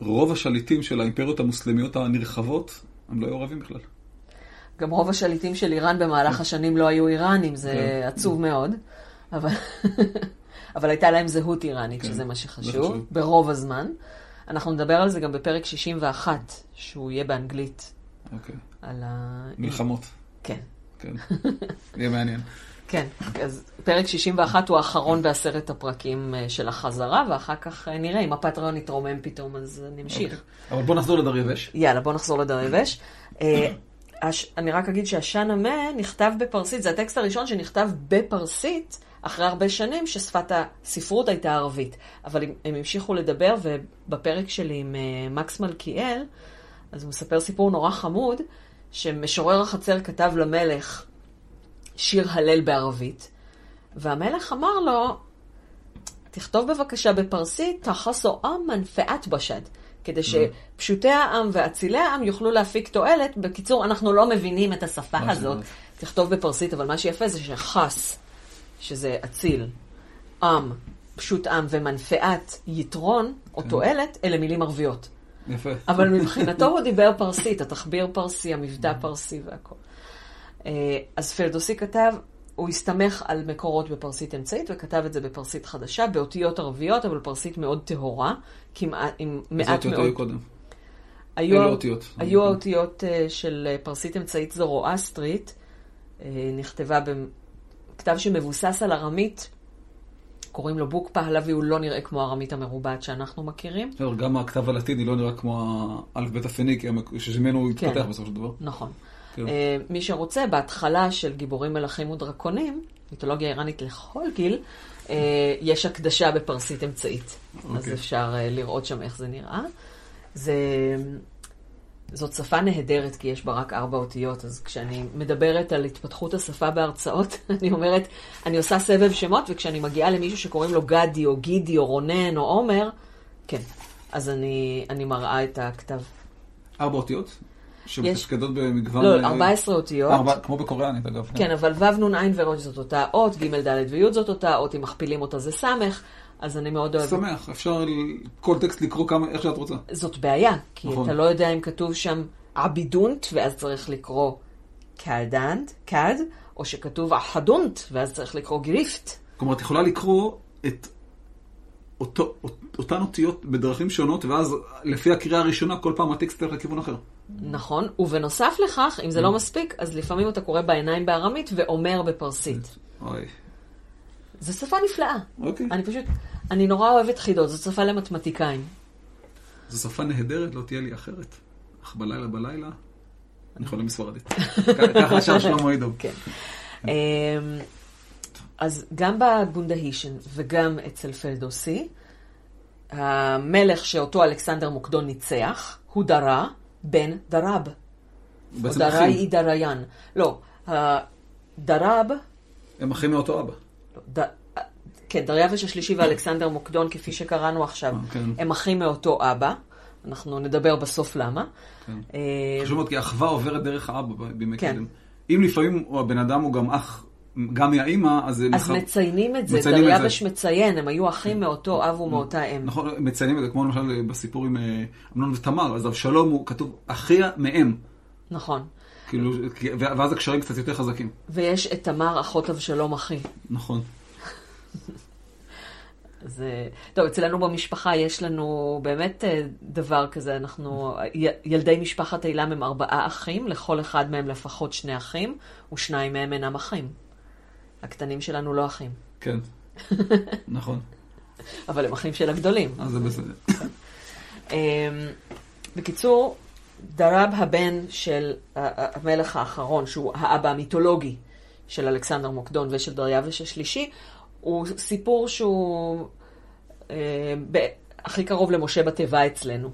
רוב השליטים של האימפריות המוסלמיות הנרחבות, הם לא היו ערבים בכלל. גם רוב השליטים של איראן במהלך השנים לא היו איראנים, זה כן. עצוב מאוד. אבל... אבל הייתה להם זהות איראנית, כן, שזה מה שחשוב, חשוב. ברוב הזמן. אנחנו נדבר על זה גם בפרק 61, שהוא יהיה באנגלית, אוקיי. על ה... מלחמות. כן. כן. יהיה מעניין. כן, אז פרק 61 הוא האחרון בעשרת הפרקים אה, של החזרה, ואחר כך אה, נראה אם הפטריון יתרומם פתאום, אז נמשיך. אוקיי. אבל בוא נחזור לדריווש. יאללה, בוא נחזור לדריווש. הש- אני רק אגיד שהשן המה נכתב בפרסית, זה הטקסט הראשון שנכתב בפרסית אחרי הרבה שנים ששפת הספרות הייתה ערבית. אבל הם, הם המשיכו לדבר, ובפרק שלי עם אה, מקס מלכיאל, אז הוא מספר סיפור נורא חמוד, שמשורר החצר כתב למלך שיר הלל בערבית, והמלך אמר לו, תכתוב בבקשה בפרסית, תחסו עם מנפעת בשד, כדי שפשוטי העם ואצילי העם יוכלו להפיק תועלת. בקיצור, אנחנו לא מבינים את השפה הזאת. תכתוב בפרסית, אבל מה שיפה זה שחס, שזה אציל, עם, פשוט עם, ומנפעת יתרון או כן. תועלת, אלה מילים ערביות. יפה. אבל מבחינתו הוא דיבר פרסית, התחביר פרסי, המבטא פרסי והכל. אה, אז פרדוסי כתב, הוא הסתמך על מקורות בפרסית אמצעית, וכתב את זה בפרסית חדשה, באותיות ערביות, אבל פרסית מאוד טהורה, כמעט, עם איזה מעט אותיות מאוד... היו קודם? היו, אילו אותיות? היו האותיות אה, של אה, פרסית אמצעית זורואסטרית, אה, נכתבה בכתב שמבוסס על ארמית, קוראים לו בוק פהלוי, הוא לא נראה כמו הארמית המרובעת שאנחנו מכירים. גם הכתב הלטיני לא נראה כמו האלף-בית הפניקי, שממנו הוא כן. התפתח בסופו של דבר. נכון. כן. אה, מי שרוצה, בהתחלה של גיבורים מלכים ודרקונים, מיתולוגיה איראנית לכל גיל, אה, יש הקדשה בפרסית אמצעית. אז אוקיי. אפשר אה, לראות שם איך זה נראה. זה... זאת שפה נהדרת, כי יש בה רק ארבע אותיות, אז כשאני מדברת על התפתחות השפה בהרצאות, אני אומרת, אני עושה סבב שמות, וכשאני מגיעה למישהו שקוראים לו גדי, או גידי, או רונן, או עומר, כן, אז אני, אני מראה את הכתב. ארבע אותיות? שמתפקדות במגוון... לא, אה, 14 אותיות. ארבע, כמו בקוריאנית אגב. כן, אבל ו' נ' וראש זאת אותה אות, ג' ד' וי' זאת אותה אות, אם מכפילים אותה זה ס', אז אני מאוד אוהבת. שמח, אפשר כל טקסט לקרוא כמה, איך שאת רוצה. זאת בעיה, כי נכון. אתה לא יודע אם כתוב שם עבידונט, ואז צריך לקרוא קאדנט, קאד, או שכתוב אחדונט, ואז צריך לקרוא גריפט. כלומר, את יכולה לקרוא את אותו, אות- אותן אותיות בדרכים שונות, ואז לפי הקריאה הראשונה, כל פעם הטקסט הולך לכיוון אחר. נכון, ובנוסף לכך, אם זה. לא מספיק, אז לפעמים אתה קורא בעיניים בארמית ואומר בפרסית. אוי. זו שפה נפלאה. אוקיי. אני פשוט, אני נורא אוהבת חידות, זו שפה למתמטיקאים. זו שפה נהדרת, לא תהיה לי אחרת. אך בלילה בלילה, אני חולה מספרדית. ככה שר שלמה אידוב. כן. אז גם בבונדהישן וגם אצל פלדוסי, המלך שאותו אלכסנדר מוקדון ניצח, הוא דרה בן דרב. או אחים. היא דריין. לא, דרב, הם אחים מאותו אבא. ד... כן, דריווש השלישי ואלכסנדר מוקדון, כפי שקראנו עכשיו, אה, כן. הם אחים מאותו אבא. אנחנו נדבר בסוף למה. כן. אה, חשוב מאוד, כי האחווה עוברת דרך האבא בימי כן. קדם. אם לפעמים הבן אדם הוא גם אח, גם מהאימא, אז זה... אז מחר- מציינים את זה, דריווש זה. מציין, הם היו אחים מאותו אב ומאותה אם. נכון, מציינים את זה, כמו למשל בסיפור עם אה, אמנון ותמר, אז אבשלום הוא כתוב אחיה מאם. נכון. כאילו, ואז הקשרים קצת יותר חזקים. ויש את תמר, אחות אבשלום אחי. נכון. אז, אה, טוב, אצלנו במשפחה יש לנו באמת אה, דבר כזה, אנחנו, ילדי משפחת אילם הם ארבעה אחים, לכל אחד מהם לפחות שני אחים, ושניים מהם אינם אחים. הקטנים שלנו לא אחים, כן. נכון. אבל הם אחים של הגדולים. אז זה בסדר. אמ, בקיצור, דרב הבן של המלך האחרון, שהוא האבא המיתולוגי של אלכסנדר מוקדון ושל דריווש השלישי, הוא סיפור שהוא אה, ב- הכי קרוב למשה בתיבה אצלנו.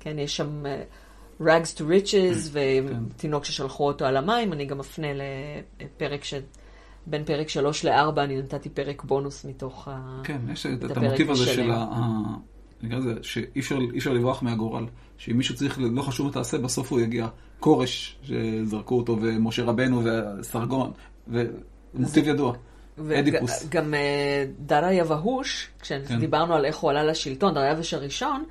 כן, יש שם אה, rags to riches ותינוק ששלחו אותו על המים. אני גם אפנה לפרק ש... בין פרק שלוש לארבע, אני נתתי פרק בונוס מתוך ה... כן, יש את, את המוטיב הזה. של ה... נקרא לזה, שאי אפשר, לברוח מהגורל. שאם מישהו צריך, לא חשוב מה תעשה, בסוף הוא יגיע. כורש, שזרקו אותו, ומשה רבנו, וסרגון, ומוטיב ידוע. אדיפוס. וגם אה, דריה והוש, כשדיברנו על איך הוא עלה לשלטון, דריווש הראשון,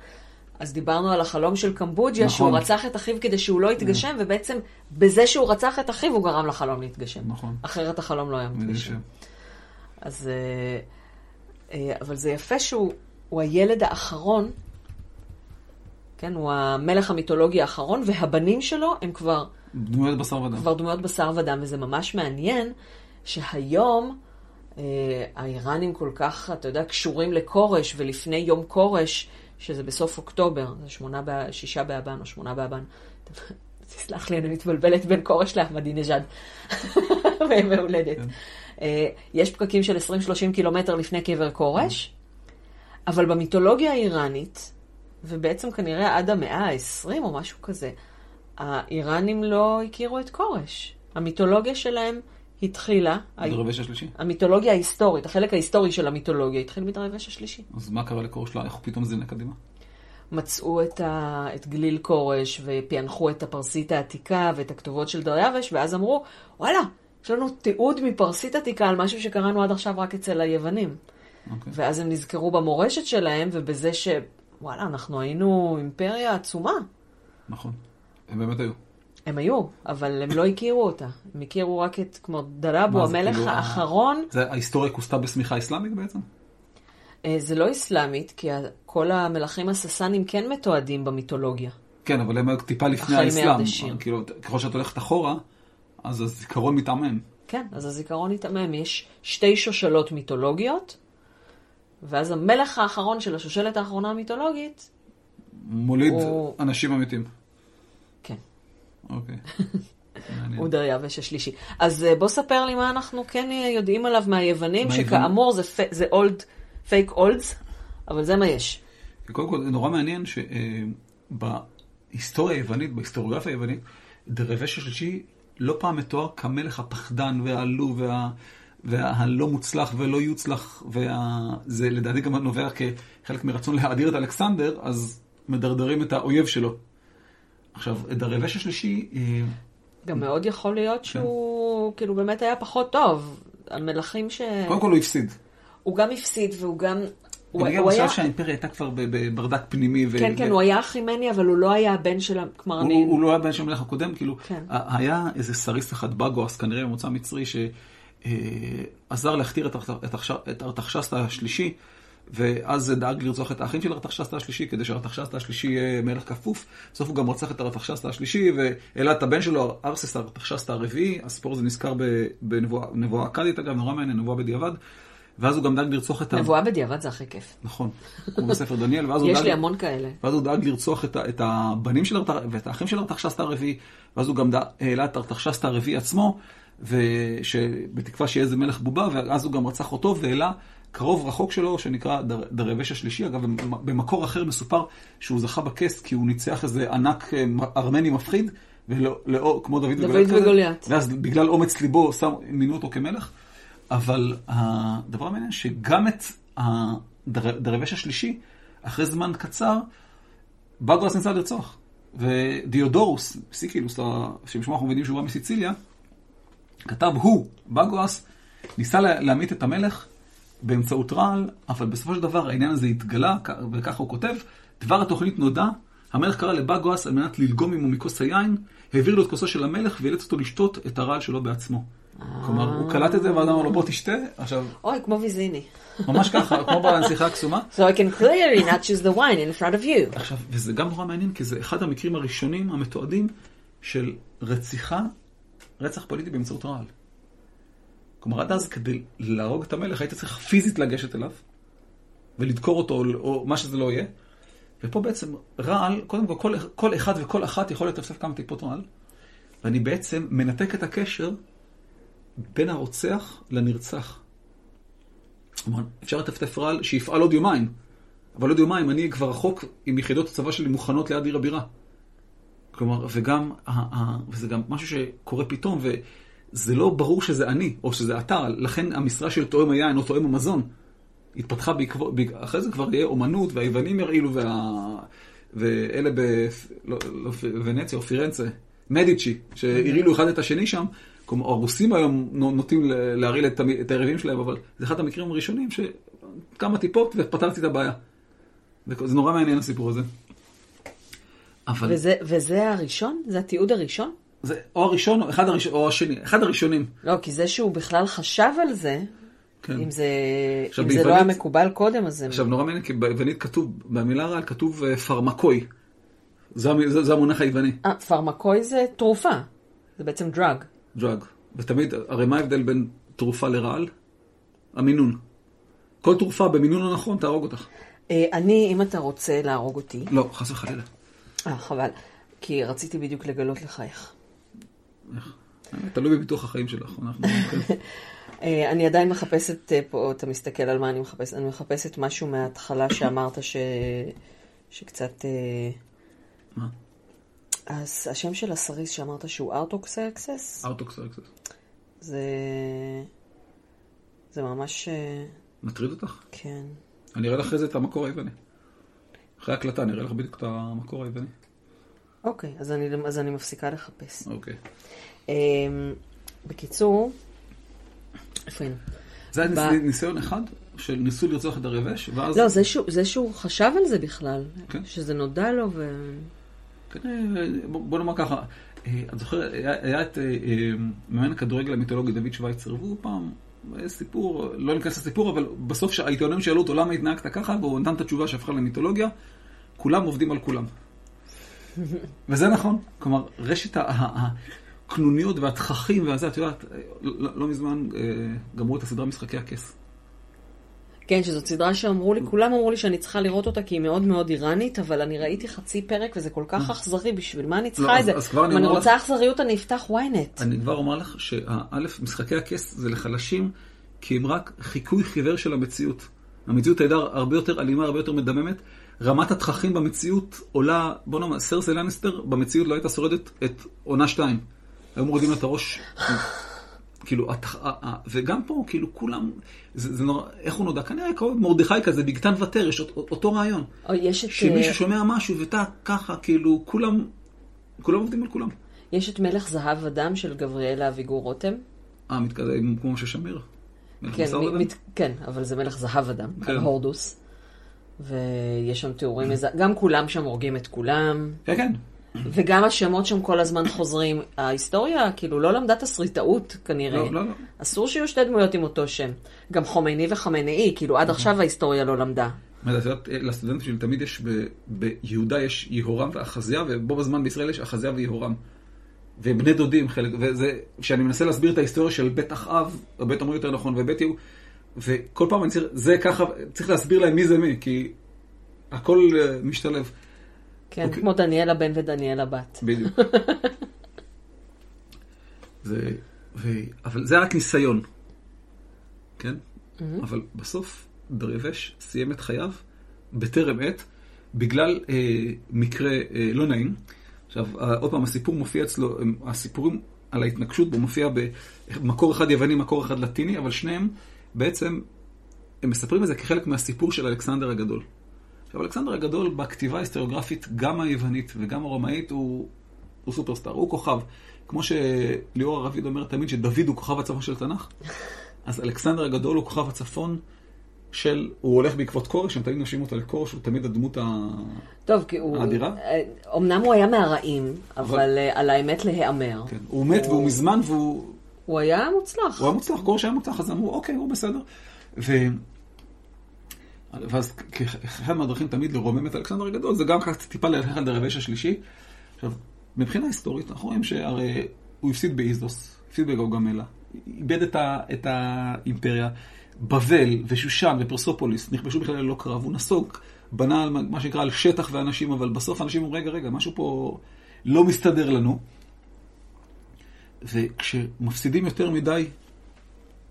אז דיברנו על החלום של קמבוג'יה, נכון. שהוא רצח את אחיו כדי שהוא לא יתגשם, ובעצם בזה שהוא רצח את אחיו הוא גרם לחלום להתגשם. נכון. אחרת החלום לא היה מתגשם. אז... אה, אה, אבל זה יפה שהוא הוא הילד האחרון, כן, הוא המלך המיתולוגי האחרון, והבנים שלו הם כבר דמויות בשר ודם. כבר דמויות בשר ודם, וזה ממש מעניין, שהיום אה, האיראנים כל כך, אתה יודע, קשורים לכורש, ולפני יום כורש, שזה בסוף אוקטובר, זה שמונה, ב- שישה באבן או שמונה באבן. תסלח לי, אני מתבלבלת בין כורש לאחמדינג'אד. וימי הולדת. אה, יש פקקים של 20-30 קילומטר לפני קבר כורש, אבל במיתולוגיה האיראנית, ובעצם כנראה עד המאה ה-20 או משהו כזה, האיראנים לא הכירו את כורש. המיתולוגיה שלהם התחילה, דרווש השלישי. המיתולוגיה ההיסטורית, החלק ההיסטורי של המיתולוגיה התחיל מדרווש השלישי. אז מה קרה לקורש לה? איך פתאום זינק קדימה? מצאו את, ה... את גליל כורש ופענחו את הפרסית העתיקה ואת הכתובות של דריווש, ואז אמרו, וואלה, יש לנו תיעוד מפרסית עתיקה על משהו שקראנו עד עכשיו רק אצל היוונים. אוקיי. ואז הם נזכרו במורשת שלהם ובזה ש... וואלה, אנחנו היינו אימפריה עצומה. נכון. הם באמת היו. הם היו, אבל הם לא הכירו אותה. הם הכירו רק את, כמו דראבו, המלך כאילו, האחרון. זה ההיסטוריה כוסתה בסמיכה אסלאמית בעצם? אה, זה לא אסלאמית, כי כל המלכים הססנים כן מתועדים במיתולוגיה. כן, אבל הם היו טיפה לפני האסלאם. כאילו, ככל שאת הולכת אחורה, אז הזיכרון מתעמם. כן, אז הזיכרון התעמם. יש שתי שושלות מיתולוגיות, ואז המלך האחרון של השושלת האחרונה המיתולוגית, מוליד הוא- אנשים אמיתיים. אוקיי. הוא דריווש השלישי. אז אה, בוא ספר לי מה אנחנו כן אה, יודעים עליו מהיוונים? שכאמור זה, אולד, פייק אולדס, אבל זה מה יש. קודם כל, זה נורא מעניין שבהיסטוריה היוונית, בהיסטוריוגרפיה היוונית, דרווש השלישי לא פעם מתואר כמלך הפחדן והעלוב וה... והלא מוצלח ולא יוצלח, וזה לדעתי גם נובע כחלק מרצון להאדיר את אלכסנדר, אז מדרדרים את האויב שלו. עכשיו, דרווש השלישי, אה, גם מאוד יכול כן. להיות שהוא כאילו באמת היה פחות טוב. המלכים ש... קודם כל הוא הפסיד. הוא גם הפסיד והוא גם... הוא, הוא הוא היה היה... שהאימפריה הייתה כבר בברדק פנימי. ו- כן, כן, הוא היה אחימני, אבל הוא לא היה הבן של. כלומר, הוא, אני... הוא, לא היה בן של המלך הקודם, כאילו, כן. היה איזה סריס אחד בגוס, כנראה ממוצא מצרי, שעזר להכתיר את, את, את ארתחשסתא השלישי, ואז דאג לרצוח את האחים של ארתחשסתא השלישי, כדי שארתחשסתא השלישי יהיה מלך כפוף. בסוף הוא גם רצח את ארתחשסתא השלישי, והעלה את הבן שלו, ארסס ארתחשסתא הרביעי. הסיפור הזה נזכר בנבואה נבואה אכדית, אגב, נורא מעניין, נבואה בדיעבד. ואז הוא גם דאג לרצוח את ה... נבואה בדיעבד זה הכי כיף. נכון, כמו בספר דניאל, ואז הוא יש דאג... לי המון כאלה. ואז הוא דאג לרצוח את, את הבנים של ארתח... ואת האחים של ארתחשסתא הרביעי, ואז הוא גם דא- העלה את ארתחשסתא הרביעי עצמו, וש... בתקווה שיהיה איזה מלך בובה, ואז הוא גם רצח אותו והעלה קרוב רחוק שלו, שנקרא דר... דרווש השלישי. אגב, במקור אחר מסופר שהוא זכה בכס כי הוא ניצח איזה ענק אה, ארמני מפחיד, ולא, לא, כמו דוד, דוד וגוליית כזה, וגוליית. ואז בגלל אומץ ליבו שם, מינו אותו כמלך. אבל הדבר המעניין, שגם את הדר- דרווש השלישי, אחרי זמן קצר, בגוס ניסה לרצוח. ודיודורוס, סיקילוס, שמשמו אנחנו מבינים שהוא בא מסיציליה, כתב הוא, בגוס, ניסה לה- להמית את המלך באמצעות רעל, אבל בסופו של דבר העניין הזה התגלה, וככה הוא כותב, דבר התוכנית נודע, המלך קרא לבגוס על מנת ללגום עמו מכוס היין, העביר לו את כוסו של המלך ואילץ אותו לשתות את הרעל שלו בעצמו. כלומר, הוא קלט את זה ואדם אמר לו בוא תשתה, עכשיו, אוי, כמו ויזיני. ממש ככה, כמו בנסיכה הקסומה. So I can clearly not choose the wine in front of you. עכשיו, וזה גם נורא מעניין, כי זה אחד המקרים הראשונים המתועדים של רציחה, רצח פוליטי באמצעות רעל. כלומר, עד אז כדי להרוג את המלך, היית צריך פיזית לגשת אליו, ולדקור אותו, או, מה שזה לא יהיה. ופה בעצם רעל, קודם כל, כל, כל אחד וכל אחת יכול לטפטף כמה טיפות רעל, ואני בעצם מנתק את הקשר בין הרוצח לנרצח. כלומר, אפשר לטפטף רעל שיפעל עוד יומיים, אבל עוד יומיים אני כבר רחוק עם יחידות הצבא שלי מוכנות ליד עיר הבירה. כלומר, וגם, וזה גם משהו שקורה פתאום, וזה לא ברור שזה אני, או שזה אתה, לכן המשרה של תואם היין או תואם המזון התפתחה בעקבות, בעק- אחרי זה כבר יהיה אומנות, והיוונים ירעילו, וה... ואלה בוונציה או פירנצה, מדיצ'י, שהרעילו אחד את השני שם. כלומר, הרוסים היום נו- נוטים להרעיל את את היריבים שלהם, אבל זה אחד המקרים הראשונים שכמה טיפות ופתרתי את הבעיה. זה נורא מעניין הסיפור הזה. אבל וזה, וזה הראשון? זה התיעוד הראשון? זה או הראשון או אחד הראשון, או השני, אחד הראשונים. לא, כי זה שהוא בכלל חשב על זה, כן. אם זה, עכשיו, אם זה לא היה מקובל קודם, אז זה... עכשיו נורא מעניין, כי ביוונית כתוב, במילה רעל כתוב אה, פרמקוי. זה, זה, זה המונח היווני, אה, פרמקוי זה תרופה. זה בעצם דרג. דרג. ותמיד, הרי מה ההבדל בין תרופה לרעל? המינון. כל תרופה במינון לא נכון תהרוג אותך. אה, אני, אם אתה רוצה להרוג אותי, לא, חס וחלילה. אה, חבל, כי רציתי בדיוק לגלות לך איך. תלוי בביטוח החיים שלך. אנחנו... אה, אני עדיין מחפשת, אה, פה אתה מסתכל על מה אני מחפשת, אני מחפשת משהו מההתחלה שאמרת ש... שקצת... אה, מה? אז השם של הסריס שאמרת שהוא ארטוקסקסס, ארטוקסרקסס. זה... זה ממש... מטריד אותך? כן. אני אראה לך אחרי זה את המקור היווני. אחרי הקלטה אני אראה לך בדיוק את המקור היווני. אוקיי, אז אני, אז אני מפסיקה לחפש. אוקיי. אה, בקיצור, איפה היינו? זה היה ב- ניס- ניסיון אחד של ניסו לרצוח את דריווש, ואז... לא, זה שהוא, זה שהוא חשב על זה בכלל, כן. שזה נודע לו ו... כנראה, בוא נאמר ככה, אה, את זוכרת, היה היה את אה, אה, מאמן הכדורגל המיתולוגי דוד שווייצר, והוא פעם, סיפור, לא ניכנס לסיפור, אבל בסוף העיתונאים שאלו אותו למה התנהגת ככה, והוא נתן את התשובה שהפכה למיתולוגיה, כולם עובדים על כולם. וזה נכון, כלומר, רשת הקנוניות והתככים והזה, את יודעת, אה, לא לא מזמן אה, גמרו את הסדרה משחקי הכס. כן, שזאת סדרה שאמרו לי, כולם אמרו לי שאני צריכה לראות אותה כי היא מאוד מאוד איראנית, אבל אני ראיתי חצי פרק וזה כל כך אכזרי, בשביל מה אני צריכה לא, את אז- זה? אז כבר אני אם אני רוצה אכזריות, אני אפתח ynet. אני כבר אומר לך שא', משחקי הכס זה לחלשים, כי הם רק חיקוי חיוור של המציאות. המציאות הייתה הרבה יותר אלימה, הרבה יותר מדממת. רמת התככים במציאות עולה, בוא נאמר, סרסי לנסטר במציאות לא הייתה שורדת את עונה שתיים. היו מורידים לה את הראש. כאילו, התח... וגם פה, כאילו, כולם, זה, זה נורא, איך הוא נודע? כנראה כמו מרדכי כזה, בגתן ותר, יש אותו, אותו רעיון. או יש את, שמישהו אה, שומע משהו ואתה ככה, כאילו, כולם, כולם עובדים על כולם. יש את מלך זהב אדם של גבריאלה אביגור רותם. אה, מתקדם כמו משה שמיר? מלך כן, מ-? מת- כן, אבל זה מלך זהב אדם, כן. על הורדוס. ויש שם תיאורים מזה, גם כולם שם הורגים את כולם, כן, כן. וגם השמות שם כל הזמן חוזרים. ההיסטוריה כאילו לא למדה תסריטאות כנראה. לא, לא, לא. אסור שיהיו שתי דמויות עם אותו שם. גם חומייני וחמינאי, כאילו עד עכשיו ההיסטוריה לא למדה. יודעת, לסטודנטים שלי תמיד יש, ביהודה יש יהורם ואחזיה, ובו בזמן בישראל יש אחזיה ויהורם. והם בני דודים חלק, וזה, כשאני מנסה להסביר את ההיסטוריה של בית אחאב, או בית אמור יותר נכון, ובית יהוא, וכל פעם אני צריך, זה ככה, צריך להסביר להם מי זה מי, כי הכל אה, משתלב. כן, אוקיי. כמו דניאל הבן ודניאל הבת. בדיוק. זה, ו, אבל זה רק ניסיון, כן? אבל בסוף דריווש סיים את חייו בטרם עת, בגלל אה, מקרה אה, לא נעים. עכשיו, עוד פעם, הסיפור מופיע אצלו, הסיפורים על ההתנגשות בו מופיע במקור אחד יווני, מקור אחד לטיני, אבל שניהם בעצם, הם מספרים את זה כחלק מהסיפור של אלכסנדר הגדול. עכשיו, אלכסנדר הגדול בכתיבה ההיסטוריוגרפית, גם היוונית וגם הרומאית, הוא, הוא סופרסטאר, הוא כוכב. כמו שליאור הרביד אומר תמיד שדוד הוא כוכב הצפון של תנ"ך, אז אלכסנדר הגדול הוא כוכב הצפון של, הוא הולך בעקבות כורש, הם תמיד נושאים אותו לכורש, הוא תמיד הדמות. טוב, כי הוא... האדירה? אה, אמנם הוא היה מהרעים, אבל אה, על האמת להיאמר. כן, הוא מת והוא מזמן והוא הוא היה מוצלח. הוא היה מוצלח, כורש היה מוצלח, אז אמרו, אוקיי, הוא בסדר. ו... ואז כאחד מהדרכים תמיד לרומם את אלכסנדר הגדול, זה גם ככה טיפה ללכת על דרבש השלישי. עכשיו, מבחינה היסטורית, אנחנו רואים שהרי הוא הפסיד באיזוס, הפסיד בגוגמלה, איבד את, ה... את האימפריה. בבל ושושן ופרסופוליס נכבשו בכלל ללא קרב, הוא נסוג, בנה על מה שנקרא על שטח ואנשים, אבל בסוף אנשים אומרים, רגע, רגע, משהו פה לא מסתדר לנו. וכשמפסידים יותר מדי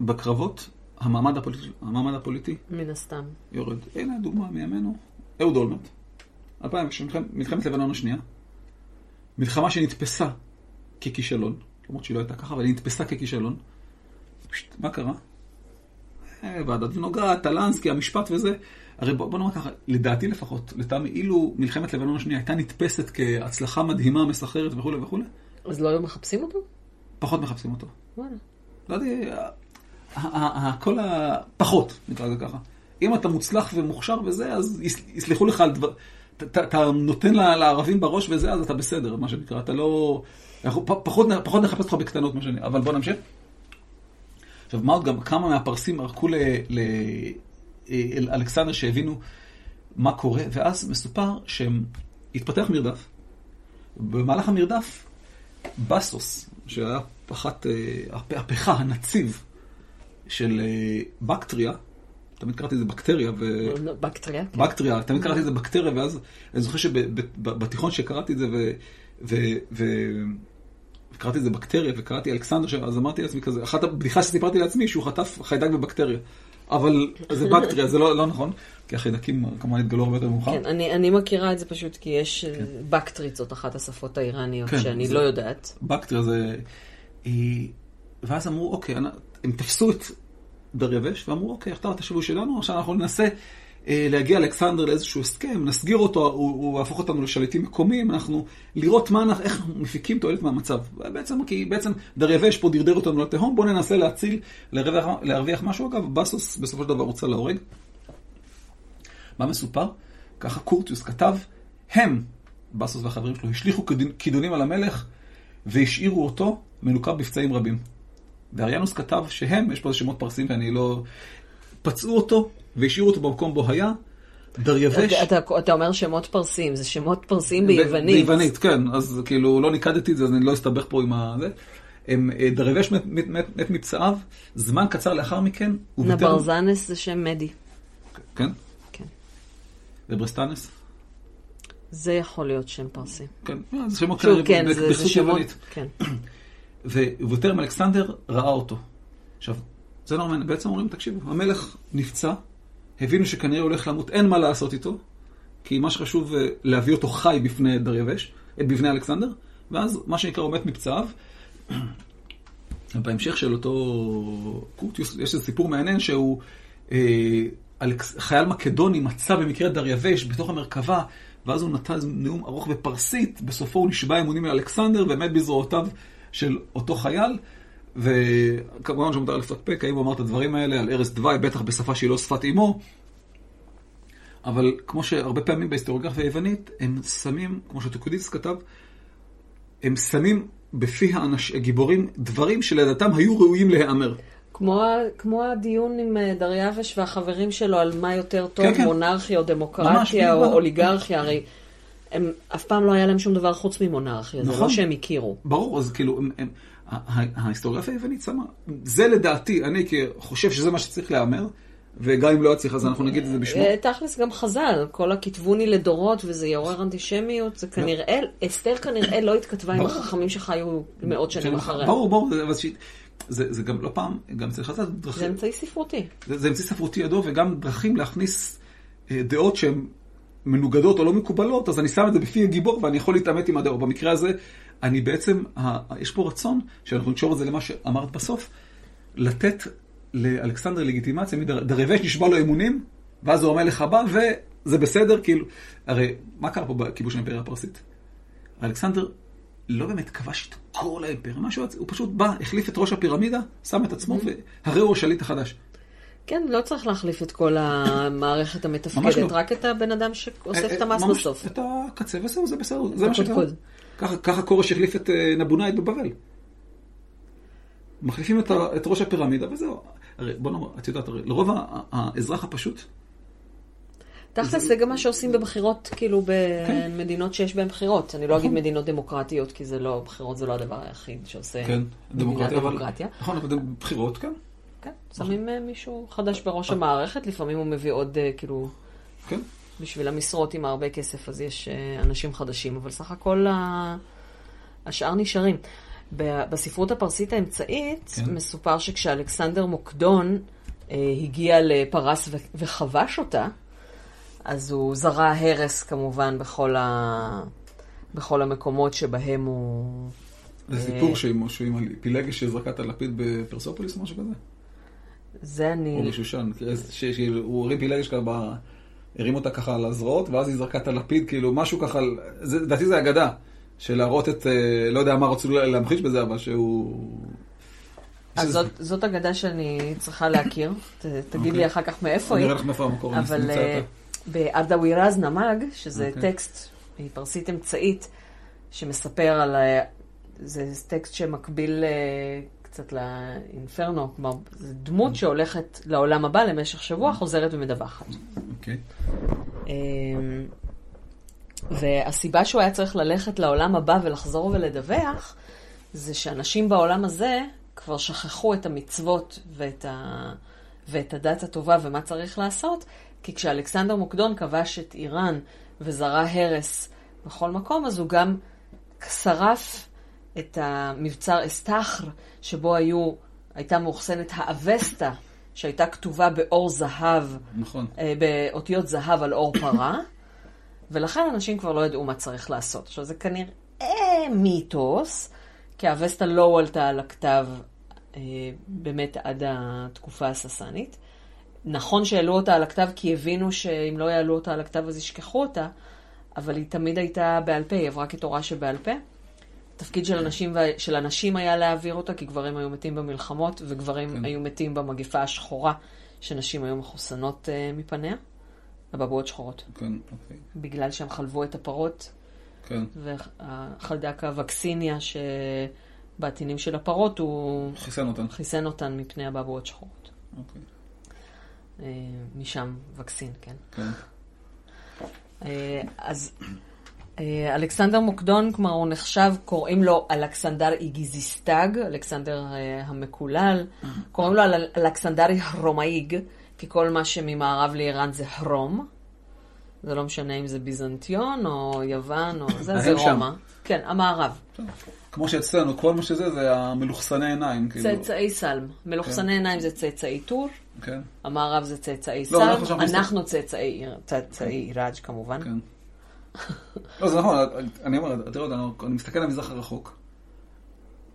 בקרבות, המעמד הפוליטי, המעמד הפוליטי מן הסתם. יורד. הנה דוגמה מימינו, אהוד אולמרט. 2006, מלחמת לבנון השנייה. מלחמה שנתפסה ככישלון, למרות שהיא לא הייתה ככה, אבל היא נתפסה ככישלון. פשט, מה קרה? אה, ועדת וינוגרד, טלנסקי, המשפט וזה. הרי בוא, בוא נאמר ככה, לדעתי לפחות, לטעמי, אילו מלחמת לבנון השנייה הייתה נתפסת כהצלחה מדהימה, מסחררת וכולי וכולי, אז לא היו מחפשים אותו? פחות מחפשים אותו. וואלה. לא יודע, ה- ה- ה- כל ה... פחות, נקרא לזה ככה. אם אתה מוצלח ומוכשר וזה, אז יס- יסלחו לך על דבר... אתה- נותן לערבים בראש וזה, אז אתה בסדר, מה שנקרא. אתה לא... פחות, פחות נחפש אותך בקטנות, מה שאני... אבל בוא נמשיך. עכשיו, מה עוד גם, כמה מהפרסים ערקו ל... ל... אל אלכסנדר שהבינו מה קורה, ואז מסופר שהם... התפתח מרדף. במהלך המרדף, בסוס, שהיה פחת, אה, הפ- הפכה, הנציב של אה, בקטריה, תמיד קראתי לזה בקטריה, ו... בקטריה. כן. בקטריה, תמיד קראתי לזה בקטריה, ואז אני זוכר שבתיכון שקראתי את זה, ו... ו... ו... קראתי את זה בקטריה, וקראתי אלכסנדר, אז אמרתי לעצמי כזה, אחת הבדיחה שסיפרתי לעצמי, שהוא חטף חיידק בבקטריה. אבל זה בקטריה, זה לא, לא נכון, כי החיידקים כמובן התגלו הרבה יותר מאוחר. כן, אני, אני מכירה את זה פשוט כי יש כן. בקטרית, זאת אחת השפות האיראניות כן, שאני לא יודעת. בקטריה זה... אה, ואז אמרו, אוקיי, הם תפסו את דריווש, ואמרו, אוקיי, עכשיו תשבו שלנו, עכשיו אנחנו ננסה אה, להגיע אלכסנדר לאיזשהו הסכם, נסגיר אותו, הוא, יהפוך אותנו לשליטים מקומיים, אנחנו לראות מה אנחנו, איך אנחנו מפיקים תועלת מהמצב. בעצם, כי בעצם דריווש פה דרדר אותנו לתהום, בואו ננסה להציל, להרוויח, להרוויח משהו. אגב, בסוס בסופו של דבר רוצה להורג. מה מסופר? ככה קורטיוס כתב, הם, בסוס והחברים שלו, השליכו כידונים על המלך והשאירו אותו מנוקר בפצעים רבים. ואריאנוס כתב שהם, יש פה איזה שמות פרסים ואני לא... פצעו אותו והשאירו אותו במקום בו היה. דריווש... אתה, אתה, אתה אומר שמות פרסים, זה שמות פרסים ביוונית. ביוונית, כן, אז כאילו לא ניקדתי את זה, אז אני לא אסתבך פה עם ה... הם, אה, דריווש מת, מת, מת, מת מפצעיו, זמן קצר לאחר מכן, נברזנס זה שם מדי. כן? כן. וברסטנס? זה יכול להיות שם פרסי. כן, אה, זה שמות כאלה כן, זה, זה שמות, כן. ובטרם אלכסנדר ראה אותו. עכשיו, זה לא מעניין, בעצם אומרים, תקשיבו, המלך נפצע, הבינו שכנראה הולך למות, אין מה לעשות איתו, כי מה שחשוב אה, להביא אותו חי בפני דריווש, אה, בפני אלכסנדר, ואז מה שנקרא הוא מת מפצעיו. בהמשך של אותו קורטיוס, יש איזה סיפור מעניין שהוא, אה, חייל מקדוני מצא במקרה דריווש בתוך המרכבה, ואז הוא נתן נאום ארוך בפרסית, בסופו הוא נשבע אמונים לאלכסנדר ומת בזרועותיו של אותו חייל. וכמובן שמותר לפקפק האם הוא אמר את הדברים האלה על ערש דווי, בטח בשפה שהיא לא שפת אימו. אבל כמו שהרבה פעמים בהיסטוריוגרפיה היוונית, הם שמים, כמו שטוקודיס כתב, הם שמים בפי האנש, הגיבורים דברים שלדעתם היו ראויים להיאמר. כמו, כמו הדיון עם אה, דריווש והחברים שלו על מה יותר טוב, כן, כן. מונרכיה או דמוקרטיה ממש, או ממש. אוליגרכיה, הרי הם, אף פעם לא היה להם שום דבר חוץ ממונרכיה, נכון. זה לא נכון. שהם הכירו. ברור, אז כאילו, הם, הם, ההיסטוריוגרפיה היוונית שמה, זה לדעתי, אני חושב שזה מה שצריך להיאמר, וגם אם לא יצליח אז אנחנו נגיד את זה בשמו. אה, תכלס גם חז"ל, כל הכתבוני לדורות וזה יעורר אנטישמיות, זה כנראה, אסתר כנראה לא התכתבה עם החכמים שחיו מאות שנים אחריה. ברור, ברור, זה גם לא פעם, גם אצל חז"ל דרכים. זה אמצעי ספרותי. זה אמצעי ספרותי ידוע, וגם דרכים להכניס אה, דעות שהן מנוגדות או לא מקובלות, אז אני שם את זה בפי הגיבור ואני יכול להתעמת עם הדעות. במקרה הזה, אני בעצם, יש פה רצון, שאנחנו נקשור את זה למה שאמרת בסוף, לתת לאלכסנדר לגיטימציה, דריווש נשבע לו אמונים, ואז הוא המלך הבא, וזה בסדר, כאילו, הרי מה קרה פה בכיבוש האימפריה הפרסית? אלכסנדר לא באמת כבש את כל האימפריה, משהו, הוא פשוט בא, החליף את ראש הפירמידה, שם את עצמו, והרי הוא השליט החדש. כן, לא צריך להחליף את כל המערכת המתפקדת, לא. רק את הבן אדם שאוסף אה, את המס בסוף. את הקצה וזהו, זה בסדר, זה מה שקרה. ככה כורש החליף את אה, נבונאית בבבל. מחליפים את, את ראש הפירמידה וזהו. הרי בוא נאמר, את יודעת, הרי לרוב האזרח הפשוט... תכל'ס זה גם מה שעושים בבחירות, כאילו במדינות שיש בהן בחירות. אני לא אגיד נכון. מדינות דמוקרטיות, כי זה לא, בחירות זה לא הדבר היחיד שעושה כן, דמוקרטיה. נכון, אבל בחירות, כן. כן, שמים אה, מישהו חדש בראש המערכת, לפעמים הוא מביא עוד, אה, כאילו... כן. בשביל המשרות עם הרבה כסף, אז יש אה, אנשים חדשים, אבל סך הכל השאר נשארים. בספרות הפרסית האמצעית כן. מסופר שכשאלכסנדר מוקדון אה, הגיע לפרס וכבש אותה, אז הוא זרע הרס כמובן בכל, ה... בכל המקומות שבהם הוא... זה אה... סיפור שעם, שעם פילגש שזרקה את הלפיד בפרסופוליס או משהו כזה? זה אני... או בשושן, שהוא הרים פילגש ככה הרים אותה ככה על הזרועות, ואז היא זרקה את הלפיד, כאילו משהו ככה, לדעתי זה אגדה, של להראות את, אה, לא יודע מה רצו להמחיש בזה, אבל שהוא... אז זאת, זאת אגדה שאני צריכה להכיר, ת, תגיד okay. לי אוקיי. אחר כך מאיפה היא. אני אראה לך מאיפה המקור, אבל uh, באדאווירז נמאג, שזה okay. אוקיי. טקסט פרסית אמצעית, שמספר על, אה, זה טקסט שמקביל קצת לאינפרנו, כלומר, זו דמות שהולכת לעולם הבא למשך שבוע, חוזרת ומדווחת. אוקיי. אמ, והסיבה שהוא היה צריך ללכת לעולם הבא ולחזור ולדווח, זה שאנשים בעולם הזה כבר שכחו את המצוות ואת, ה... ואת הדת הטובה ומה צריך לעשות, כי כשאלכסנדר מוקדון כבש את איראן וזרע הרס בכל מקום, אז הוא גם שרף את המבצר אסתחר, שבו היו, הייתה מאוחסנת האבסטה, שהייתה כתובה באור זהב, נכון. אה, באותיות זהב על אור פרה, ולכן אנשים כבר לא ידעו מה צריך לעשות. עכשיו, זה כנראה מיתוס, כי האבסטה לא הועלתה על הכתב אה, באמת עד התקופה הססנית. נכון שהעלו אותה על הכתב כי הבינו שאם לא יעלו אותה על הכתב אז ישכחו אותה, אבל היא תמיד הייתה בעל פה, היא עברה כתורה שבעל פה. התפקיד של אנשים, של אנשים היה להעביר אותה, כי גברים היו מתים במלחמות, וגברים כן. היו מתים במגפה השחורה, שנשים היו מחוסנות uh, מפניה, אבעבועות שחורות. כן, אוקיי. בגלל שהם חלבו את הפרות, כן. והחלדק הווקסיניה שבעטינים של הפרות, הוא חיסן אותן. חיסן אותן מפני אבעבועות שחורות. אוקיי. אה, משם וקסין, כן. כן. אה, אז אלכסנדר מוקדון, כלומר, הוא נחשב, קוראים לו אלכסנדר איגיזיסטג, אלכסנדר אה, המקולל, קוראים לו אל- אלכסנדרי הרומאיג, כי כל מה שממערב לאיראן זה הרום. זה לא משנה אם זה ביזנטיון או יוון או זה, זה. רומא. כן, המערב. כמו שאצלנו, כל מה שזה זה המלוכסני עיניים, כאילו. צאצאי סלם. מלוכסני עיניים זה צאצאי טור, כן, המערב זה צאצאי לא, סלם, אנחנו צאצאי צאצאי עיראג' כמובן. לא, זה נכון, אני אומר, אתה יודע, אני- מסתכל על המזרח הרחוק.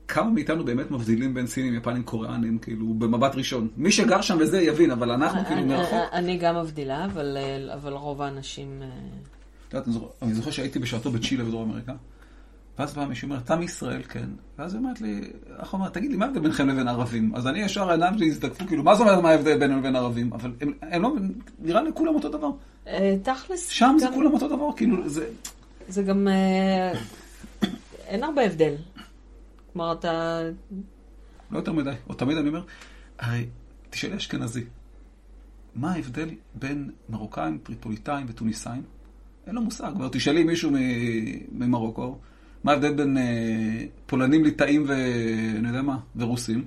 כמה מאיתנו באמת מבדילים בין סינים, יפנים, קוריאנים, כאילו, במבט ראשון. מי שגר שם וזה יבין, אבל אנחנו כאילו מרחוק. אני גם מבדילה, אבל, רוב האנשים... אה, אני זוכר- שהייתי בשעתו בצ'ילה בדרום אמריקה, ואז בא מישהו אומר, אתה מישראל, כן. ואז היא אומרת לי, איך אומרת, תגיד לי, מה ההבדל ביניכם לבין ערבים? אז אני ישר העיניים שלי הזדקפו, כאילו, מה זאת אומרת מה ההבדל בינינו לבין ערבים? אבל הם, הם לא, נראה לי כולם אותו דבר. אה, תכלס, שם זה כולם אותו דבר, כאילו, זה... זה גם... אה, אין הרבה הבדל. כלומר, אתה... לא יותר מדי. או תמיד אני אומר, הרי תשאלי אשכנזי, מה ההבדל בין מרוקאים, טריפוליטאים וטוניסאים? אין לו מושג. אבל תשאלי מישהו ממרוקו, מה ההבדל בין אה, פולנים, ליטאים ואני יודע מה, ורוסים,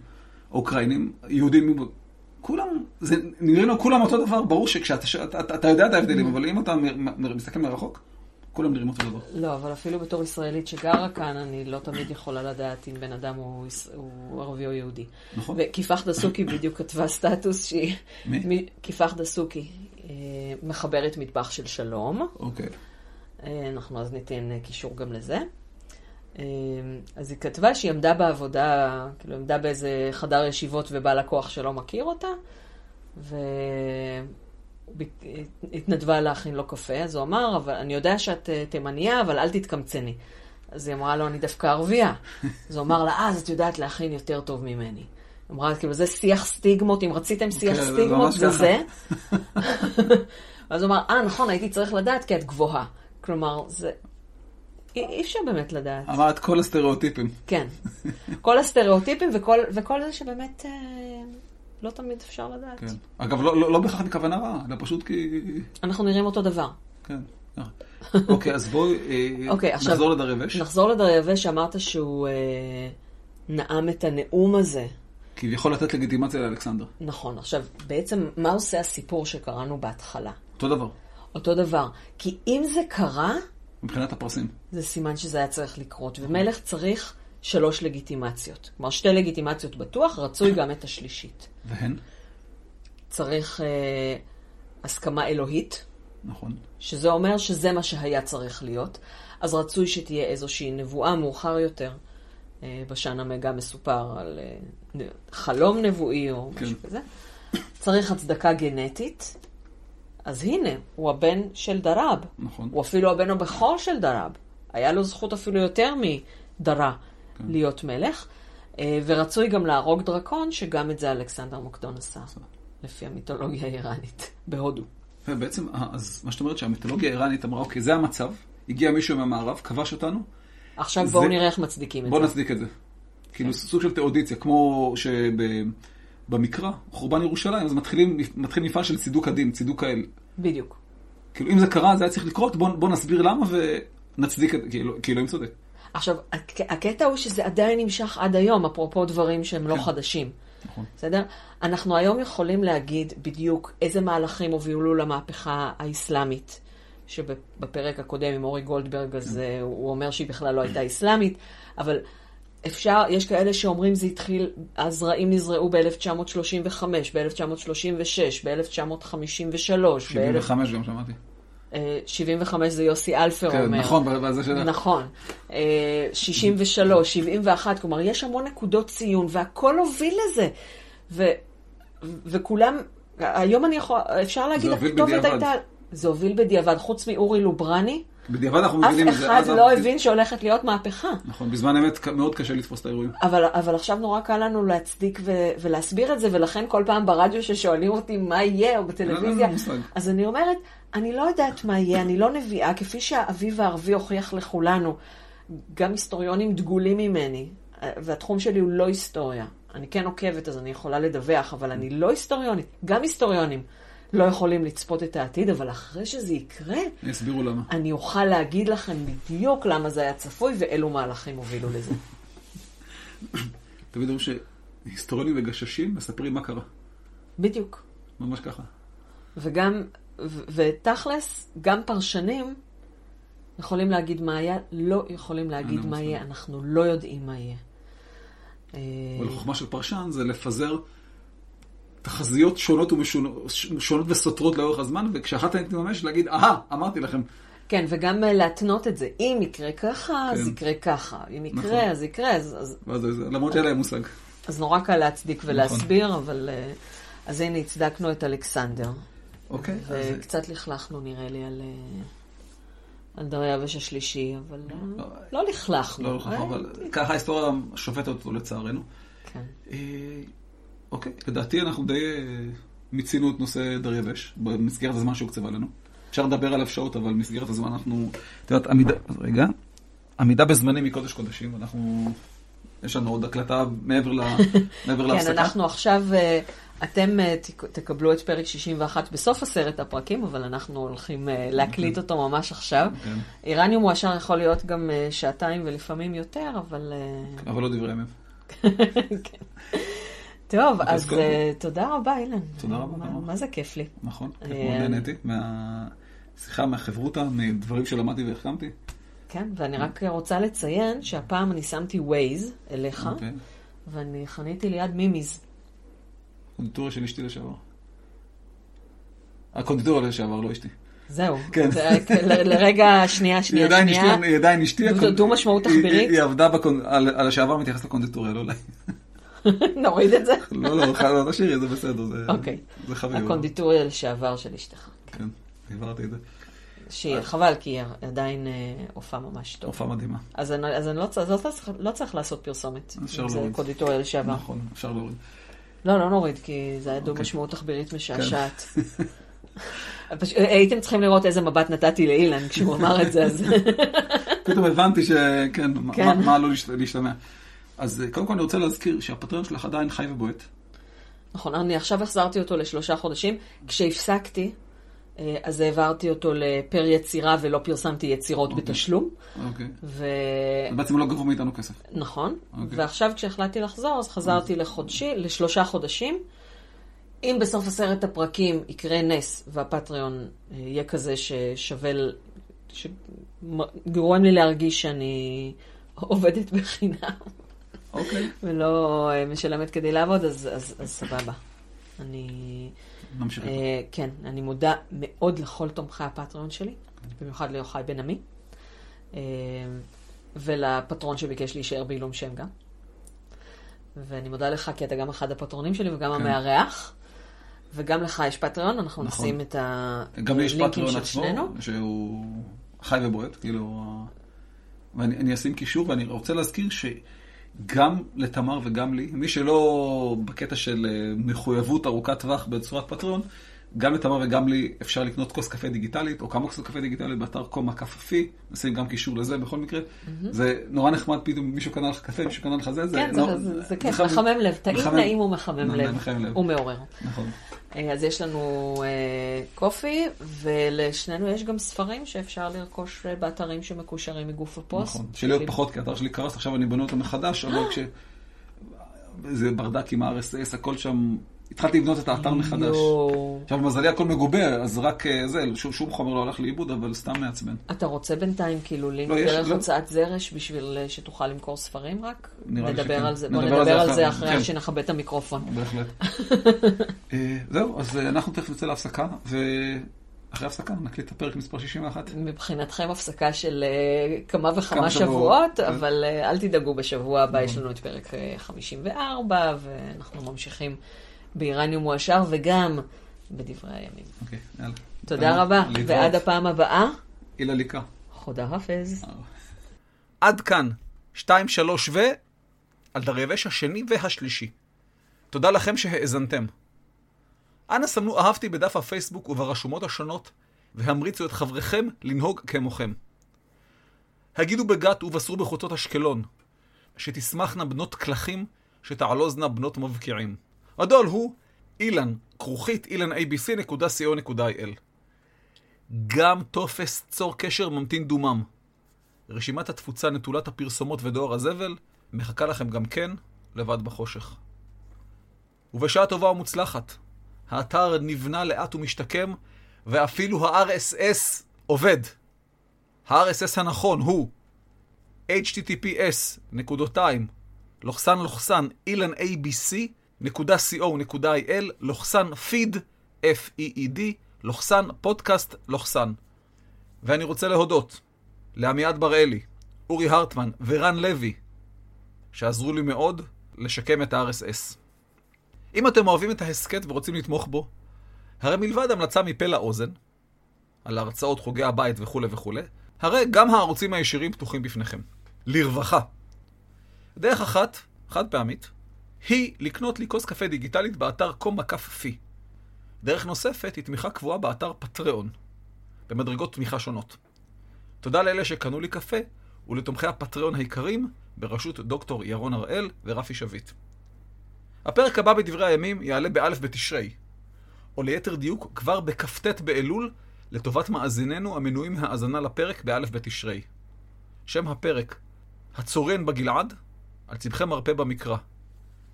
אוקראינים, יהודים, כולם, זה נראה לו כולם אותו דבר, ברור שכשאתה אתה, אתה, יודע את ההבדלים, אבל אם אתה מ- מ- מסתכל מרחוק, כולם נראים אותו דבר. לא, אבל אפילו בתור ישראלית שגרה כאן, אני לא תמיד יכולה לדעת אם בן אדם הוא, הוא ערבי או יהודי. נכון? וכיפח דסוקי בדיוק כתבה סטטוס שהיא... מי? כיפח דסוקי, אה, מחברת מטבח של שלום. אוקיי. אה, אנחנו אז ניתן קישור גם לזה. אה, אז היא כתבה שהיא עמדה בעבודה, כאילו עמדה באיזה חדר ישיבות ובא לקוח שלא מכיר אותה, והתנדבה להכין לו קפה, אז הוא אמר, אבל אני יודע שאת אה, תימניה, אבל אל תתקמצני. אז היא אמרה לו, אני דווקא ערבייה. אז הוא אמר לה, אה, אז את יודעת להכין יותר טוב ממני. אמרה, כאילו, זה שיח סטיגמות, אם רציתם שיח כן, זה סטיגמות, זה. זה. ואז הוא אמר, אה, נכון, הייתי צריך לדעת כי את גבוהה. כלומר, זה... אי, אפשר באמת לדעת. אמרת כל הסטריאוטיפים. כן. כל הסטריאוטיפים וכל, וכל זה שבאמת אה, לא תמיד אפשר לדעת. כן. אגב, לא, לא, לא בהכרח מכוונה רעה, אלא פשוט כי... אנחנו נראים אותו דבר. כן. אוקיי, אז בואי אה, אוקיי, עכשיו- נחזור לדרבש. נחזור לדרייבש, שאמרת שהוא אה, נאם את הנאום הזה. כביכול לתת לגיטימציה לאלכסנדר. נכון. עכשיו, בעצם, מה עושה הסיפור שקראנו בהתחלה? אותו דבר, אותו דבר. כי אם זה קרה, מבחינת הפרסים. זה סימן שזה היה צריך לקרות. ומלך צריך שלוש לגיטימציות. כלומר, שתי לגיטימציות בטוח, רצוי גם את השלישית. והן? צריך אה, הסכמה אלוהית, נכון. שזה אומר שזה מה שהיה צריך להיות. אז רצוי שתהיה איזושהי נבואה מאוחר יותר. אה, בשאנמה גם מסופר על אה, חלום נבואי או כן. משהו כזה. צריך הצדקה גנטית. אז הנה, הוא הבן של דרב. נכון. הוא אפילו הבן הבכור של דרב. היה לו זכות אפילו יותר מדרה כן. להיות מלך. אה, ורצוי גם להרוג דרקון, שגם את זה אלכסנדר מוקדון עשה, לפי המיתולוגיה האיראנית, בהודו. ובעצם, אה, אז מה שאת אומרת שהמיתולוגיה האיראנית אמרה, אוקיי, זה המצב, הגיע מישהו מהמערב, כבש אותנו, עכשיו זה- בואו נראה איך מצדיקים את בואו זה. נצדיק את זה. כאילו סוג של תאודיציה, כמו שבמקרא, חורבן ירושלים, אז מתחילים, מתחיל מפעל של צידוק הדין, צידוק האל. בדיוק. כאילו, אם זה קרה, זה היה צריך לקרות, בואו בוא נסביר למה ונצדיק את, כאילו, כי אלוהים צודק. עכשיו, הק- הקטע הוא שזה עדיין נמשך עד היום, אפרופו דברים שהם לא כן. חדשים. נכון. בסדר? אנחנו היום יכולים להגיד בדיוק איזה מהלכים הובילו למהפכה האסלאמית, שבפרק הקודם עם אורי גולדברג, אז כן. אה, הוא אומר שהיא בכלל לא הייתה אסלאמית, אבל אפשר, יש כאלה שאומרים זה התחיל, הזרעים נזרעו ב-1935, ב-1936, ב-1953, 75 גם שמעתי. 75 זה יוסי אלפר כן, אומר. נכון, בזה שלך. נכון. אה, 63, 71, כלומר, יש המון נקודות ציון, והכל הוביל לזה. ו, וכולם, היום אני יכול, אפשר להגיד, הוביל הכתובת בדיעבד. הייתה... זה הוביל בדיעבד, חוץ מאורי לוברני, בדיעבד אנחנו אף מבינים את זה. אחד אז לא הבין שהולכת להיות מהפכה. נכון, בזמן אמת מאוד קשה לתפוס את האירועים. אבל, אבל עכשיו נורא קל לנו להצדיק ו, ולהסביר את זה, ולכן כל פעם ברדיו ששואלים אותי מה יהיה, או בטלוויזיה. אז אני אומרת, אני לא יודעת מה יהיה, אני לא נביאה, כפי שהאביב הערבי הוכיח לכולנו, גם היסטוריונים דגולים ממני, והתחום שלי הוא לא היסטוריה. אני כן עוקבת, אז אני יכולה לדווח, אבל אני לא היסטוריונית. גם היסטוריונים לא יכולים לצפות את העתיד, אבל אחרי שזה יקרה, יסבירו למה. אני אוכל להגיד לכם בדיוק למה זה היה צפוי ואילו מהלכים הובילו לזה. תמיד אומרים שהיסטוריונים וגששים מספרים מה קרה. בדיוק. ממש ככה. וגם, ותכלס, גם פרשנים יכולים להגיד מה היה, לא יכולים להגיד לנו מה. יהיה, אנחנו לא יודעים מה יהיה. אה, אבל החוכמה של פרשן זה לפזר תחזיות שונות ומשונות, שונות וסותרות לאורך הזמן, וכשאחת מהן תתממש, להגיד, אהה, אמרתי לכם. כן, וגם אה, להתנות את זה. אם יקרה ככה, אז כן. יקרה ככה. אם נכון. יקרה, אז יקרה. אז, אז, ואז למרות שאין להם מושג. אז נורא קל להצדיק ולהסביר, נכון. אבל... אה, אז הנה, הצדקנו את אלכסנדר. אוקיי. אז- וקצת לכלכנו, נראה לי, על, אה, על דריווש השלישי, אבל אה, לא. לא לכלכנו. לא אה, אבל ככה ההיסטוריה שופטת אותו לצערנו. כן. אוקיי, לדעתי אנחנו די אה, מיצינו את נושא דריווש, במסגרת הזמן שהוקצבה לנו. אפשר לדבר עליו שעות, אבל במסגרת הזמן אנחנו... את יודעת, עמידה... רגע. עמידה בזמנים מקודש קודשים, אנחנו... יש לנו עוד הקלטה מעבר, ל... מעבר כן, להפסקה. אנחנו עכשיו, אה, אתם אה, תק- תקבלו את פרק 61 בסוף עשרת הפרקים, אבל אנחנו הולכים להקליט אותו ממש עכשיו. כן, איראניום מועשר יכול להיות גם שעתיים ולפעמים יותר, אבל... אבל לא דברי ימים. כן. טוב, אז אה, תודה רבה, אילן. תודה רבה, מה- זה כיף לי. נכון, כיף אה, מאוד נהניתי מהשיחה, מהחברותה, מדברים שלמדתי והחכמתי. כן, ואני רק רוצה לציין שהפעם אני שמתי ווייז אליך, אוקיי. ואני חניתי ליד מימיז. קונדיטוריה של אשתי לשעבר. הקונדיטוריה לשעבר, לא אשתי. זהו. כן. לרגע, שנייה, שנייה, שנייה. היא עדיין אשתי. דו- משמעות תחבירית? היא עבדה. על על השעבר מתייחסת לקונדיטוריה, לא אליי. נוריד את זה. לא, לא, לא תשאירי, זה בסדר. זה- אוקיי. חביב. הקונדיטוריה לשעבר של אשתך. כן, העברתי את זה. שהיא חבל, כי היא עדיין אה, הופעה ממש טוב. הופעה מדהימה. אז אני לא צריך- לא צריך- לא צריך לעשות פרסומת. אפשר אם זה להוריד. קונדיטוריה לשעבר. נכון, אפשר להוריד. לא, לא נוריד, כי זה היה דו אוקיי. משמעות תחבירית משעשעת. פשוט- הייתם צריכים לראות איזה מבט נתתי לאילן כשהוא אמר את זה, אז... פתאום הבנתי שכן, מה- כן. עלול להשת- להשתמע. אז אה, קודם כל אני רוצה להזכיר שהפטריון שלך עדיין חי ובועט. נכון, אני עכשיו החזרתי אותו לשלושה חודשים. כשהפסקתי, אה, אז העברתי אותו לפר יצירה ולא פרסמתי יצירות אוקיי. בתשלום. אוקיי. ו... אז בעצם לא גבו מאיתנו כסף. נכון. אוקיי. ועכשיו כשהחלטתי לחזור, אז חזרתי לחודשי, לשלושה חודשים. אם בסוף עשרת הפרקים יקרה נס והפטריון אה, יהיה כזה ששווה, שגורם לי להרגיש שאני עובדת בחינם אוקיי. ולא אה, משלמת כדי לעבוד, אז, אז, אז סבבה. אני. איתו. אה, כן, אני מודה מאוד לכל תומכי הפטריון שלי, במיוחד ליוחאי בן עמי, אה, ולפטרון שביקש להישאר בעילום שם גם. ואני מודה לך, כי אתה גם אחד הפטרונים שלי וגם כן. המארח. וגם לך יש פטריון, אנחנו נכון. נשים את גם לי יש הלינקים פטריון של עצמו, שנינו. שהוא חי ובועט, כאילו... ואני אני אשים קישור, ואני רוצה להזכיר שגם לתמר וגם לי, מי שלא בקטע של אה, מחויבות ארוכת טווח בצורת פטריון, גם לתמר וגם לי אפשר לקנות כוס קפה דיגיטלית, או כמה כוסות קפה דיגיטלית באתר קומה כפפי, נשים גם קישור לזה בכל מקרה. זה נורא נחמד, פתאום מישהו קנה לך קפה, מישהו קנה לך זה, זה כן, זה- כיף, מחמם- לב. טעים, נעים ומחמם מחמם- לב. לב. ומעורר. נכון. אה, אז יש לנו אה, קופי, ולשנינו יש גם ספרים שאפשר לרכוש אה, באתרים שמקושרים מגוף הפוסט. נכון. שלי עוד פחות, כי האתר שלי קרס, עכשיו אני בונה אותו מחדש, אבל כש... זה ברדק עם ה-RSS, הכל שם... התחלתי לבנות את האתר מחדש. עכשיו, למזלי הכל מגובה, אז רק אה, זה, שום, שום חומר לא הלך לאיבוד, אבל סתם מעצבן. אתה רוצה בינתיים כאילו לינק לא, דרך לא. הוצאת זרש בשביל אה, שתוכל למכור ספרים רק? נראה לי נדבר שכן. על זה. בוא נדבר על זה אחרי- אחרי כן. שנכבה את המיקרופון. בהחלט. אה, זהו, אז אנחנו תכף נצא להפסקה, ואחרי ההפסקה נקליט את הפרק מספר 61. מבחינתכם הפסקה של אה, כמה וכמה כמה שבועות, שבועות, כן. אבל אה, אל תדאגו, בשבוע הבא יש לנו את פרק אה, 54, ואנחנו ממשיכים באיראניום מועשר, וגם בדברי הימים. אוקיי, יאללה. תודה רבה. ועד הפעם הבאה, אילה ליקה. חודה חפז. עד כאן, 2, 3 ו... על דריווש השני והשלישי. תודה לכם שהאזנתם. אנא סמנו אהבתי בדף הפייסבוק וברשומות השונות, והמריצו את חבריכם לנהוג כמוכם. הגידו בגת ובשרו בחוצות אשקלון, שתשמחנה בנות כלכים, שתעלוזנה בנות מבקיעים. הדול הוא אילן, כרוכית ilanabc.co.il. גם טופס צור קשר ממתין דומם. רשימת התפוצה נטולת הפרסומות ודואר הזבל מחכה לכם גם כן, לבד בחושך. ובשעה טובה ומוצלחת, האתר נבנה לאט ומשתקם, ואפילו ה-RSS עובד. ה-RSS הנכון הוא https נקודותיים לוחסן לוחסן feed f-e-e-d לוחסן פודקאסט לוחסן. ואני רוצה להודות לעמיעד בראלי, אורי הרטמן ורן לוי, שעזרו לי מאוד לשקם את ה-RSS. אם אתם אוהבים את ההסכת ורוצים לתמוך בו, הרי מלבד המלצה מפה לאוזן, על הרצאות חוגי הבית וכולי וכולי, הרי גם הערוצים הישירים פתוחים בפניכם. לרווחה. דרך אחת, חד פעמית, היא לקנות לי כוס קפה דיגיטלית באתר פי. דרך נוספת היא תמיכה קבועה באתר פטריון, במדרגות תמיכה שונות. תודה לאלה שקנו לי קפה, ולתומכי הפטריון היקרים, בראשות דוקטור ירון הראל ורפי שביט. הפרק הבא בדברי הימים יעלה באלף בתשרי, או ליתר דיוק כבר בכ"ט באלול, לטובת מאזיננו המנויים מהאזנה לפרק באלף בתשרי. שם הפרק, הצורן בגלעד, על צמחי מרפא במקרא.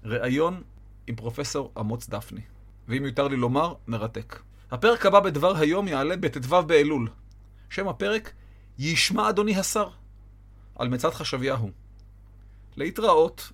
ראיון עם פרופסור אמוץ דפני. ואם יותר לי לומר, מרתק. הפרק הבא בדבר היום יעלה בט"ו באלול. שם הפרק, ישמע אדוני השר, על מצד חשביהו. להתראות